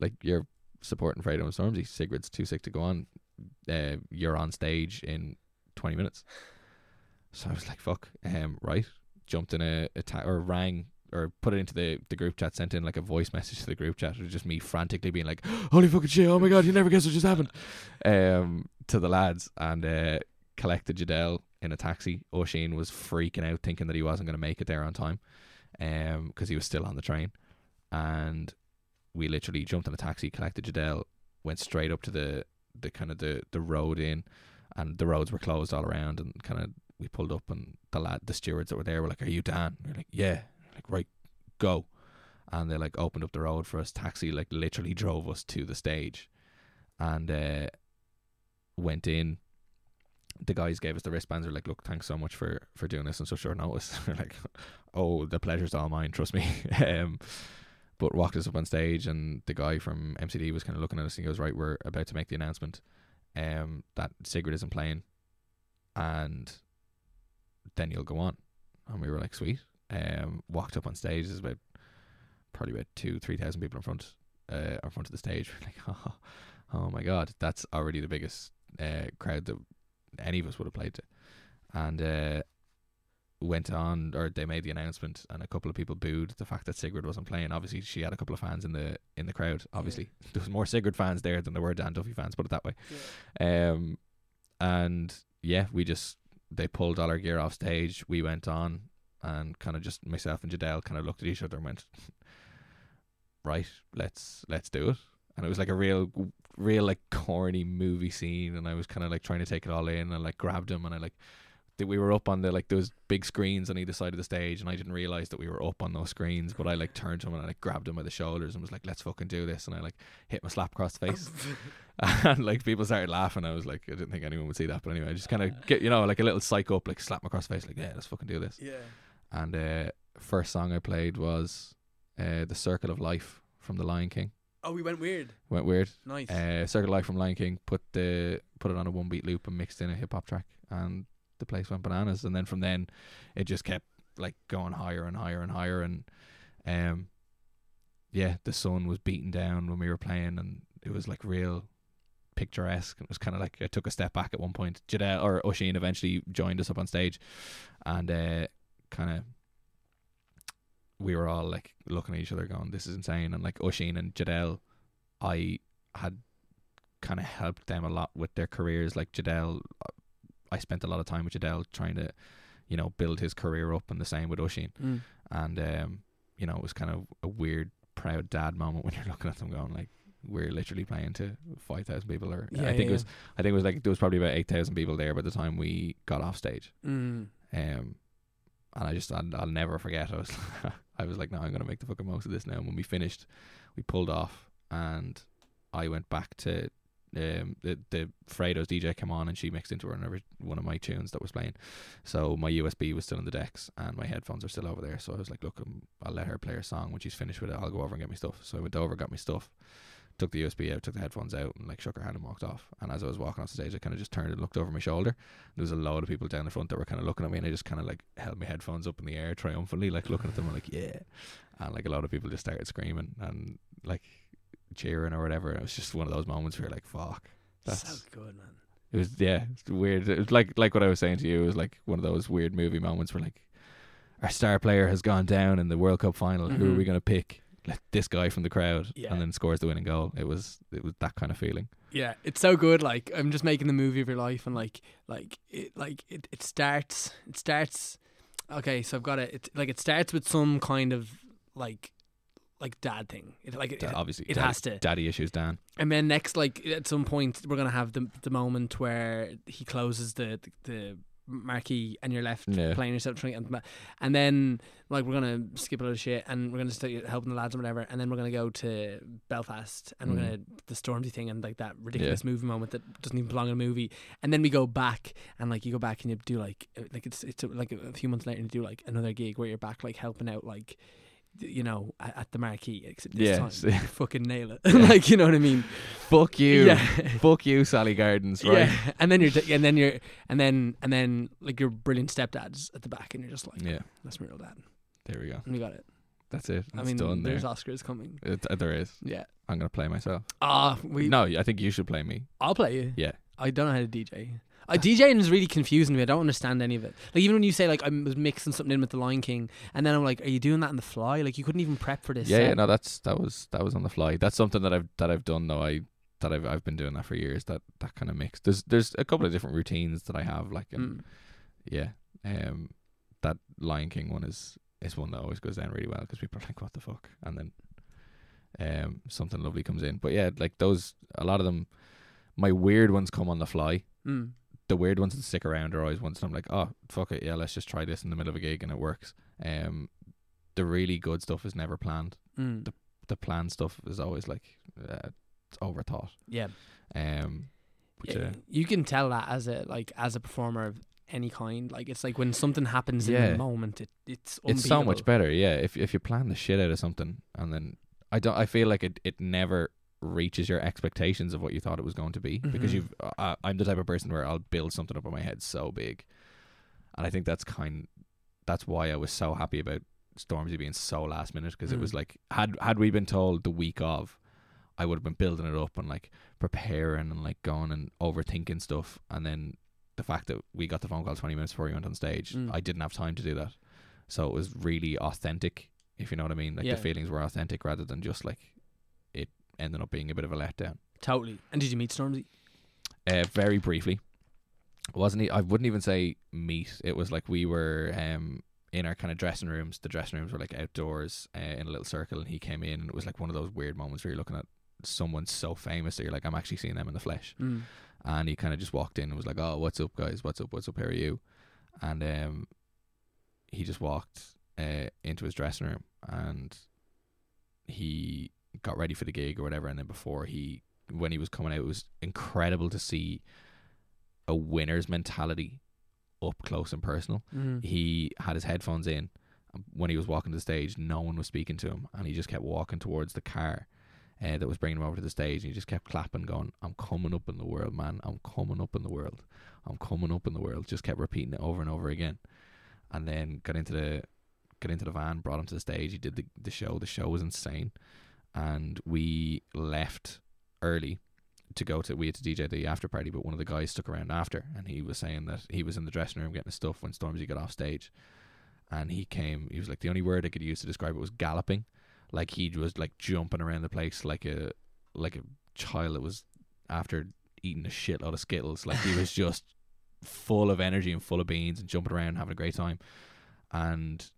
Speaker 2: like you're supporting Fredo and Stormzy. Sigrid's too sick to go on. Uh, you're on stage in 20 minutes. So I was like, fuck, um, right. Jumped in a, a ta- or rang or put it into the, the group chat, sent in like a voice message to the group chat. It was just me frantically being like, holy fucking shit, oh my god, you never guess what just happened. Um, to the lads and uh, collected Jadel in a taxi. Oshin was freaking out, thinking that he wasn't going to make it there on time um, because he was still on the train. And we literally jumped in a taxi, collected Jadel, went straight up to the, the kind of the, the road in and the roads were closed all around and kind of we pulled up and the lad the stewards that were there were like are you Dan we are like yeah like right go and they like opened up the road for us taxi like literally drove us to the stage and uh went in the guys gave us the wristbands. They're like, "Look, thanks so much for for doing this on such short notice." We're like, "Oh, the pleasure's all mine. Trust me." um, but walked us up on stage, and the guy from MCD was kind of looking at us, and he goes, "Right, we're about to make the announcement um, that Sigrid isn't playing, and then you'll go on." And we were like, "Sweet." Um, walked up on stage. There's about probably about two, three thousand people in front, uh, in front of the stage. We're like, "Oh, oh my god, that's already the biggest uh, crowd that any of us would have played to." And uh, went on, or they made the announcement, and a couple of people booed the fact that Sigrid wasn't playing. Obviously, she had a couple of fans in the in the crowd. Obviously, there was more Sigrid fans there than there were Dan Duffy fans. Put it that way. Um, and yeah, we just they pulled all our gear off stage. We went on, and kind of just myself and Jadel kind of looked at each other and went, "Right, let's let's do it." And it was like a real, real like corny movie scene, and I was kind of like trying to take it all in, and like grabbed him, and I like that we were up on the like those big screens on either side of the stage, and I didn't realize that we were up on those screens. But I like turned to him and I like grabbed him by the shoulders and was like, "Let's fucking do this!" And I like hit my slap across the face, and like people started laughing. I was like, I didn't think anyone would see that, but anyway, I just kind of get you know like a little psych up, like slap across the face, like, "Yeah, let's fucking do this."
Speaker 1: yeah.
Speaker 2: And uh, first song I played was uh, "The Circle of Life" from The Lion King.
Speaker 1: Oh, we went weird.
Speaker 2: Went weird.
Speaker 1: Nice.
Speaker 2: Uh, Circle Life from Lion King. Put the put it on a one beat loop and mixed in a hip hop track, and the place went bananas. And then from then, it just kept like going higher and higher and higher. And um, yeah, the sun was beating down when we were playing, and it was like real picturesque. It was kind of like I took a step back at one point. Jadel or Oshin eventually joined us up on stage, and uh, kind of we were all like looking at each other, going, "This is insane." And like Oshin and Jadel, I had kind of helped them a lot with their careers. Like Jadel, I spent a lot of time with Jadel trying to, you know, build his career up, and the same with Oshin.
Speaker 1: Mm.
Speaker 2: And um, you know, it was kind of a weird, proud dad moment when you're looking at them, going like, "We're literally playing to five thousand people." Or
Speaker 1: Yeah,
Speaker 2: I think
Speaker 1: yeah,
Speaker 2: it was, I think it was like there was probably about eight thousand people there by the time we got off stage.
Speaker 1: Mm.
Speaker 2: Um, and I just I'll, I'll never forget. I was I was like, no, I'm gonna make the fucking most of this now. And when we finished, we pulled off, and I went back to um the the Fredo's DJ came on, and she mixed into another one of my tunes that was playing. So my USB was still in the decks, and my headphones are still over there. So I was like, look, um, I'll let her play her song when she's finished with it. I'll go over and get my stuff. So I went over, got my stuff. Took the USB out, took the headphones out, and like shook her hand and walked off. And as I was walking off the stage, I kind of just turned and looked over my shoulder, there was a load of people down the front that were kind of looking at me, and I just kind of like held my headphones up in the air triumphantly, like looking at them, and like yeah, and like a lot of people just started screaming and like cheering or whatever. It was just one of those moments where you're like, fuck, that's
Speaker 1: so good, man.
Speaker 2: it was yeah, it's weird. It was like like what I was saying to you. It was like one of those weird movie moments where like our star player has gone down in the World Cup final. Who are we mm-hmm. gonna pick? Let this guy from the crowd,
Speaker 1: Yeah.
Speaker 2: and then scores the winning goal. It was it was that kind of feeling.
Speaker 1: Yeah, it's so good. Like I'm just making the movie of your life, and like, like it, like it, it starts. It starts. Okay, so I've got it. It like it starts with some kind of like, like dad thing. It like it,
Speaker 2: obviously,
Speaker 1: it
Speaker 2: daddy,
Speaker 1: has to.
Speaker 2: daddy issues. Dan,
Speaker 1: And then next, like at some point, we're gonna have the the moment where he closes the, the marquee, and you're left
Speaker 2: Yeah.
Speaker 1: playing yourself, trying, and, and then like we're gonna skip a lot of shit, and we're gonna start helping the lads and whatever, and then we're gonna go to Belfast, and we're
Speaker 2: Mhm.
Speaker 1: gonna the Stormzy thing, and like that ridiculous movie moment that doesn't even belong in a movie, and then we go back, and like you go back and you do like uh, like it's it's like a few months later, and you do like another gig where you're back like helping out like. You know, at, at the marquee, except this time fucking nail it.
Speaker 2: Yeah.
Speaker 1: like you know what I mean?
Speaker 2: fuck you,
Speaker 1: Yeah.
Speaker 2: fuck you, Sally Gardens. Right?
Speaker 1: Yeah, and then you're, and then you're, and then, and then, like your brilliant stepdad's at the back, and you're just like,
Speaker 2: yeah.
Speaker 1: that's my real dad.
Speaker 2: There we go.
Speaker 1: And we got it.
Speaker 2: That's it.
Speaker 1: I
Speaker 2: It's
Speaker 1: mean,
Speaker 2: done there.
Speaker 1: there's Oscars coming.
Speaker 2: It, uh, there is.
Speaker 1: Yeah.
Speaker 2: I'm gonna play myself.
Speaker 1: Ah, we.
Speaker 2: no, I think you should play me.
Speaker 1: I'll play you.
Speaker 2: Yeah.
Speaker 1: I don't know how to DJ. I DJing is really confusing to me. I don't understand any of it. Like even when you say like I was mixing something in with the Lion King, and then I'm like, are you doing that on the fly? Like you couldn't even prep for this.
Speaker 2: Yeah, yeah, no, that's that was that was on the fly. That's something that I've that I've done though. I that I've I've been doing that for years. That that kind of mix. There's there's a couple of different routines that I have. Like, and
Speaker 1: Mm.
Speaker 2: yeah, um, that Lion King one is is one that always goes down really well because people are like, what the fuck, and then um something lovely comes in. But yeah, like those a lot of them, my weird ones come on the fly.
Speaker 1: Mm.
Speaker 2: The weird ones that stick around are always ones that I'm like, oh fuck it, yeah, let's just try this in the middle of a gig and it works. Um, the really good stuff is never planned.
Speaker 1: Mm.
Speaker 2: The planned stuff is always like uh, it's overthought.
Speaker 1: Yeah.
Speaker 2: Um, but
Speaker 1: yeah.
Speaker 2: yeah,
Speaker 1: You can tell that as a like as a performer of any kind. Like it's like when something happens in the moment, it it's
Speaker 2: it's so much better. Yeah, if if you plan the shit out of something and then I don't, I feel like it it never reaches your expectations of what you thought it was going to be because
Speaker 1: Mhm.
Speaker 2: you've. Uh, I'm the type of person where I'll build something up in my head so big, and I think that's kind. That's why I was so happy about Stormzy being so last minute because it
Speaker 1: Mm.
Speaker 2: was like had had we been told the week of, I would have been building it up and like preparing and like going and overthinking stuff, and then the fact that we got the phone call 20 minutes before we went on stage,
Speaker 1: Mm.
Speaker 2: I didn't have time to do that, so it was really authentic, if you know what I mean. Like
Speaker 1: Yeah.
Speaker 2: the feelings were authentic rather than just like it ending up being a bit of a letdown.
Speaker 1: Totally. And did you meet Stormzy?
Speaker 2: Uh, very briefly, wasn't he? I wouldn't even say meet. It was like we were um in our kind of dressing rooms. The dressing rooms were like outdoors uh, in a little circle, and he came in, and it was like one of those weird moments where you're looking at someone so famous that you're like, I'm actually seeing them in the flesh.
Speaker 1: Mm.
Speaker 2: And he kind of just walked in and was like, "Oh, what's up, guys? What's up? What's up? How are you?" and um, he just walked uh, into his dressing room and he got ready for the gig or whatever. And then before he, when he was coming out, it was incredible to see a winner's mentality up close and personal.
Speaker 1: Mm.
Speaker 2: He had his headphones in. When he was walking to the stage, no one was speaking to him, and he just kept walking towards the car uh, that was bringing him over to the stage. And he just kept clapping, going, "I'm coming up in the world, man. I'm coming up in the world. I'm coming up in the world." Just kept repeating it over and over again, and then got into the got into the van, brought him to the stage. He did the the show. The show was insane, and we left early to go to we had to DJ the after party, but one of the guys stuck around after, and he was saying that he was in the dressing room getting his stuff when Stormzy got off stage, and he came. He was like the only word I could use to describe it was galloping, like he was like jumping around the place like a like a child that was after eating a shitload of skittles. Like he was just full of energy and full of beans and jumping around and having a great time, and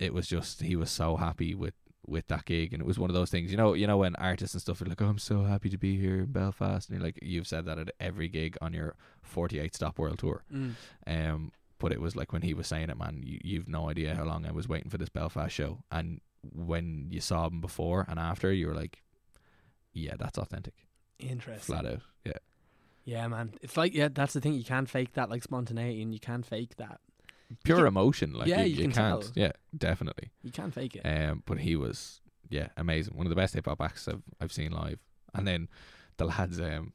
Speaker 2: it was just he was so happy with with that gig and it was one of those things you know you know when artists and stuff are like oh, I'm so happy to be here in Belfast and you're like you've said that at every gig on your 48 stop world tour
Speaker 1: Mm.
Speaker 2: um but it was like when he was saying it man you, you've no idea how long I was waiting for this Belfast show and when you saw him before and after you were like yeah that's authentic
Speaker 1: Interesting.
Speaker 2: flat out yeah
Speaker 1: Yeah, man. It's like yeah, that's the thing. You can't fake that like spontaneity, and you can't fake that.
Speaker 2: Pure emotion like
Speaker 1: yeah,
Speaker 2: you,
Speaker 1: you
Speaker 2: you
Speaker 1: can
Speaker 2: can't
Speaker 1: tell.
Speaker 2: yeah definitely
Speaker 1: You can't fake it.
Speaker 2: Um, but he was yeah amazing. One of the best hip hop acts I've I've seen live. And then the lads, um,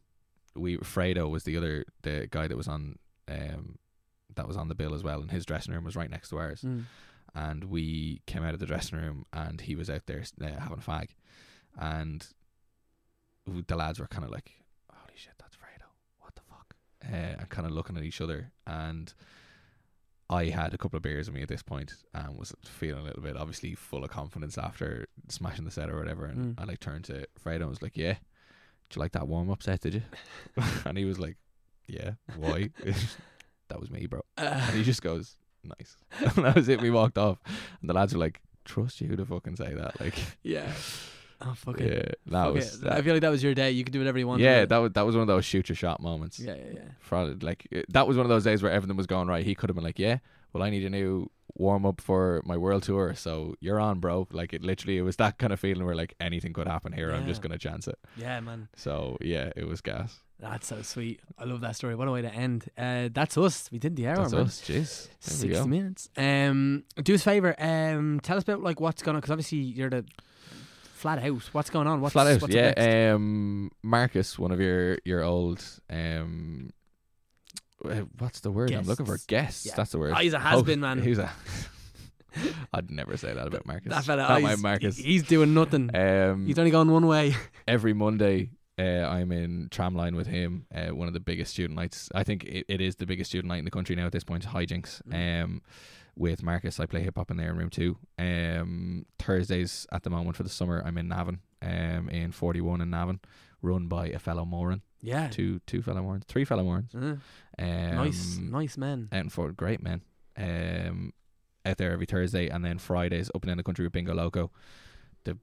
Speaker 2: we Fredo was the other the guy that was on um that was on the bill as well, and his dressing room was right next to ours.
Speaker 1: Mm.
Speaker 2: And we came out of the dressing room, and he was out there uh, having a fag, and the lads were kind of like, "Holy shit, that's Fredo! What the fuck?" Uh, and kind of looking at each other, and I had a couple of beers with me at this point and was feeling a little bit obviously full of confidence after smashing the set or whatever. And
Speaker 1: Mm.
Speaker 2: I like turned to Fredo and was like, Yeah, did you like that warm up set, did you? and he was like, Yeah, why? that was me, bro. And he just goes, Nice. and that was it. We walked off. And the lads were like, Trust you to fucking say that. Like,
Speaker 1: yeah. Oh fuck it.
Speaker 2: yeah, that
Speaker 1: Fuck
Speaker 2: was.
Speaker 1: it. I feel like that was your day. You could do whatever you want.
Speaker 2: yeah,
Speaker 1: it.
Speaker 2: that was that was one of those shoot your shot moments.
Speaker 1: Yeah, yeah, yeah.
Speaker 2: Probably, like it- that was one of those days where everything was going right. He could have been like, "Yeah, well, I need a new warm up for my world tour, so you're on, bro." Like it literally, it was that kind of feeling where like anything could happen here. I'm just
Speaker 1: Yeah.
Speaker 2: gonna chance it.
Speaker 1: Yeah, man.
Speaker 2: So yeah, it was gas.
Speaker 1: That's so sweet. I love that story. What a way to end. Uh, that's us. We did the hour,
Speaker 2: That's
Speaker 1: man.
Speaker 2: us. Jeez, there we
Speaker 1: Sixty
Speaker 2: go.
Speaker 1: minutes. Um, do us a favor. Um, tell us about like what's going on because obviously you're the flat out. What's going on? What's
Speaker 2: Flat out,
Speaker 1: what's
Speaker 2: yeah. Um, Marcus, one of your your old um, uh, what's the word I'm looking for?
Speaker 1: Guests.
Speaker 2: Guests.
Speaker 1: Yeah.
Speaker 2: That's the word.
Speaker 1: Oh, he's a has-been, man.
Speaker 2: He's a. I'd never say that about Marcus.
Speaker 1: that fella,
Speaker 2: Not
Speaker 1: oh,
Speaker 2: my Marcus.
Speaker 1: he's doing nothing.
Speaker 2: Um,
Speaker 1: he's only going one way.
Speaker 2: every Monday, uh, I'm in tramline with him. Uh, one of the biggest student nights. I think it, it is the biggest student night in the country now at this point. Hijinks.
Speaker 1: Mm.
Speaker 2: Um, with Marcus, I play hip hop in there in room two. Um, Thursdays at the moment for the summer, I'm in Navan. Um, in 41 in Navan, run by a fellow Moran,
Speaker 1: Yeah.
Speaker 2: two two fellow Morans, three fellow Morans.
Speaker 1: Uh,
Speaker 2: Um,
Speaker 1: nice, nice man.
Speaker 2: out in Fort great men. Um, out there every Thursday, and then Fridays up and down the country with Bingo Loco, the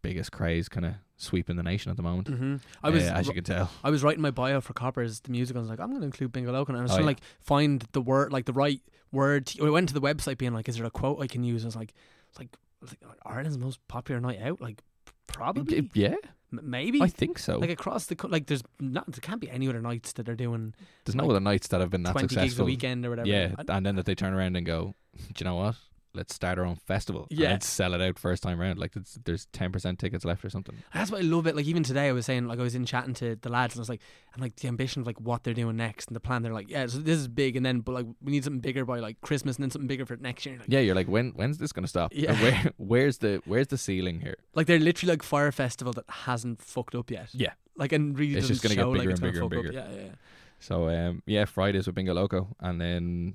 Speaker 2: biggest craze kind of sweeping the nation at the moment.
Speaker 1: hmm I was
Speaker 2: uh, as you can tell.
Speaker 1: I was writing my bio for Coppers, the music. I was like, I'm going to include Bingo Loco, and I was
Speaker 2: Oh,
Speaker 1: trying to
Speaker 2: yeah.
Speaker 1: like find the word, like the right word. I went to the website, being like, is there a quote I can use? I was like, it's like, like, Ireland's most popular night out, like probably,
Speaker 2: Yeah,
Speaker 1: M- maybe.
Speaker 2: I think so.
Speaker 1: like across the co- like, there's not there can't be any other nights that are doing
Speaker 2: There's no other nights that have been that
Speaker 1: twenty gigs a
Speaker 2: successful.
Speaker 1: weekend or whatever.
Speaker 2: Yeah, and then that they turn around and go, do you know what? Let's start our own festival.
Speaker 1: Yeah.
Speaker 2: let's sell it out first time round. Like it's, there's ten percent tickets left or something.
Speaker 1: That's what I love it. Like even today, I was saying, like I was in chatting to the lads, and I was like, and like the ambition of like what they're doing next and the plan. They're like, yeah, so this is big, and then but like we need something bigger by like Christmas, and then something bigger for next year. Like,
Speaker 2: Yeah, you're like, when when's this gonna stop?
Speaker 1: Yeah.
Speaker 2: Where where's the where's the ceiling here?
Speaker 1: like they're literally like fire festival that hasn't fucked up yet.
Speaker 2: Yeah.
Speaker 1: like and really
Speaker 2: It's just gonna get
Speaker 1: show like
Speaker 2: bigger
Speaker 1: it's
Speaker 2: and
Speaker 1: gonna
Speaker 2: bigger and bigger.
Speaker 1: Up. Yeah, yeah.
Speaker 2: So um, yeah, Fridays with Bingo Loco, and then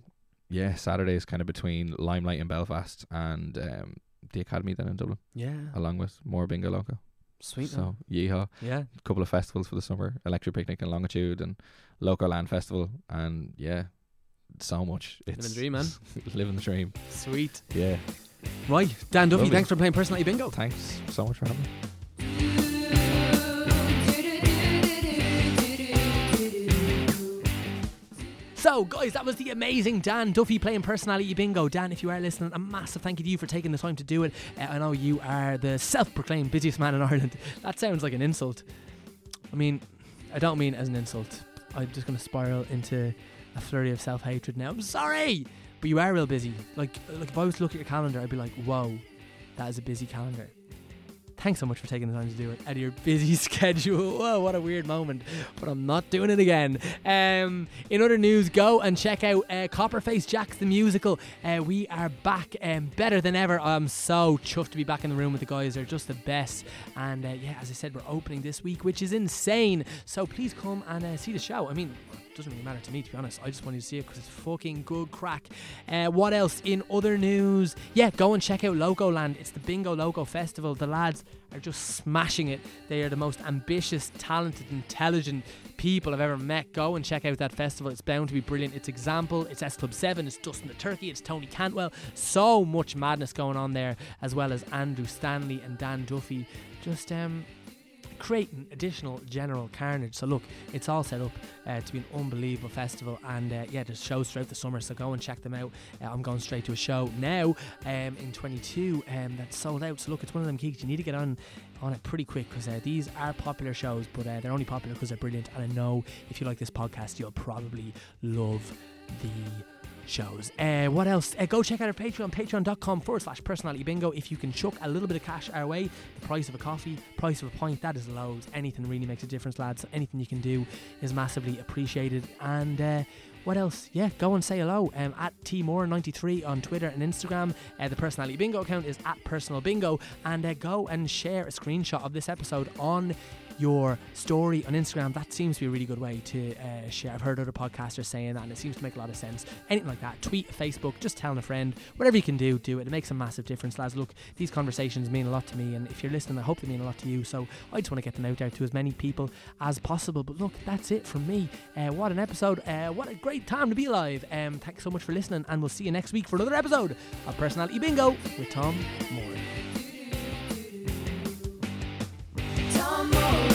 Speaker 2: yeah, Saturday is kind of between Limelight in Belfast and um, the Academy then in Dublin,
Speaker 1: Yeah,
Speaker 2: along with more Bingo Loco.
Speaker 1: sweet.
Speaker 2: So yeehaw!
Speaker 1: yeah,
Speaker 2: A couple of festivals for the summer: Electric Picnic and Longitude, and Loco Land Festival, and yeah, so much.
Speaker 1: Living
Speaker 2: It's
Speaker 1: the dream, man.
Speaker 2: living the dream.
Speaker 1: sweet.
Speaker 2: Yeah.
Speaker 1: Right, Dan Duffy,
Speaker 2: Lovely.
Speaker 1: thanks for playing Personality Bingo.
Speaker 2: Thanks so much for having me.
Speaker 1: So guys. That was the amazing Dan Duffy playing Personality Bingo. Dan, if you are listening, a massive thank you to you for taking the time to do it. Uh, I know you are the self-proclaimed busiest man in Ireland. That sounds like an insult. I mean, I don't mean as an insult. I'm just going to spiral into a flurry of self-hatred now. I'm sorry, but you are real busy. Like, like if I was to look at your calendar, I'd be like, whoa, that is a busy calendar. Thanks so much for taking the time to do it out of your busy schedule. Whoa, what a weird moment. But I'm not doing it again. Um, in other news, go and check out uh, Copperface Jacks the musical. Uh, we are back um, better than ever. I'm so chuffed to be back in the room with the guys. They're just the best. And uh, yeah, as I said, we're opening this week, which is insane. So please come and uh, see the show. I mean, doesn't really matter to me, to be honest. I just wanted to see it because it's fucking good crack. Uh, what else in other news? Yeah, go and check out Loco Land. It's the Bingo Loco Festival. The lads are just smashing it. They are the most ambitious, talented, intelligent people I've ever met. Go and check out that festival. It's bound to be brilliant. It's Example, it's S Club 7, it's Dustin the Turkey, it's Tony Cantwell. So much madness going on there, as well as Andrew Stanley and Dan Duffy. Just, um, creating additional general carnage. So look, it's all set up uh, to be an unbelievable festival, and uh, yeah, there's shows throughout the summer. So go and check them out. Uh, I'm going straight to a show now um, in 22 um, that's sold out. So look, it's one of them geeks you need to get on on it pretty quick because uh, these are popular shows, but uh, they're only popular because they're brilliant. And I know if you like this podcast, you'll probably love the shows. Uh, what else? Uh, go check out our Patreon, patreon.com forward slash personality bingo. If you can chuck a little bit of cash our way, the price of a coffee, price of a pint, that is loads. Anything really makes a difference, lads. So Anything you can do is massively appreciated. And uh, what else? Yeah, go and say hello um, at tmore93 on Twitter and Instagram. Uh, the personality bingo account is at personal bingo. And uh, go and share a screenshot of this episode on your story on Instagram. That seems to be a really good way to uh, share. I've heard other podcasters saying that, and it seems to make a lot of sense. Anything like that, tweet, Facebook, just telling a friend, whatever you can do, do it. It makes a massive difference, lads. Look, these conversations mean a lot to me, and if you're listening, I hope they mean a lot to you. So I just want to get them out there to as many people as possible. But look, that's it from me. Uh, what an episode! Uh, what a great time to be alive. Um, thanks so much for listening, and we'll see you next week for another episode of Personality Bingo with Tom Moran. more.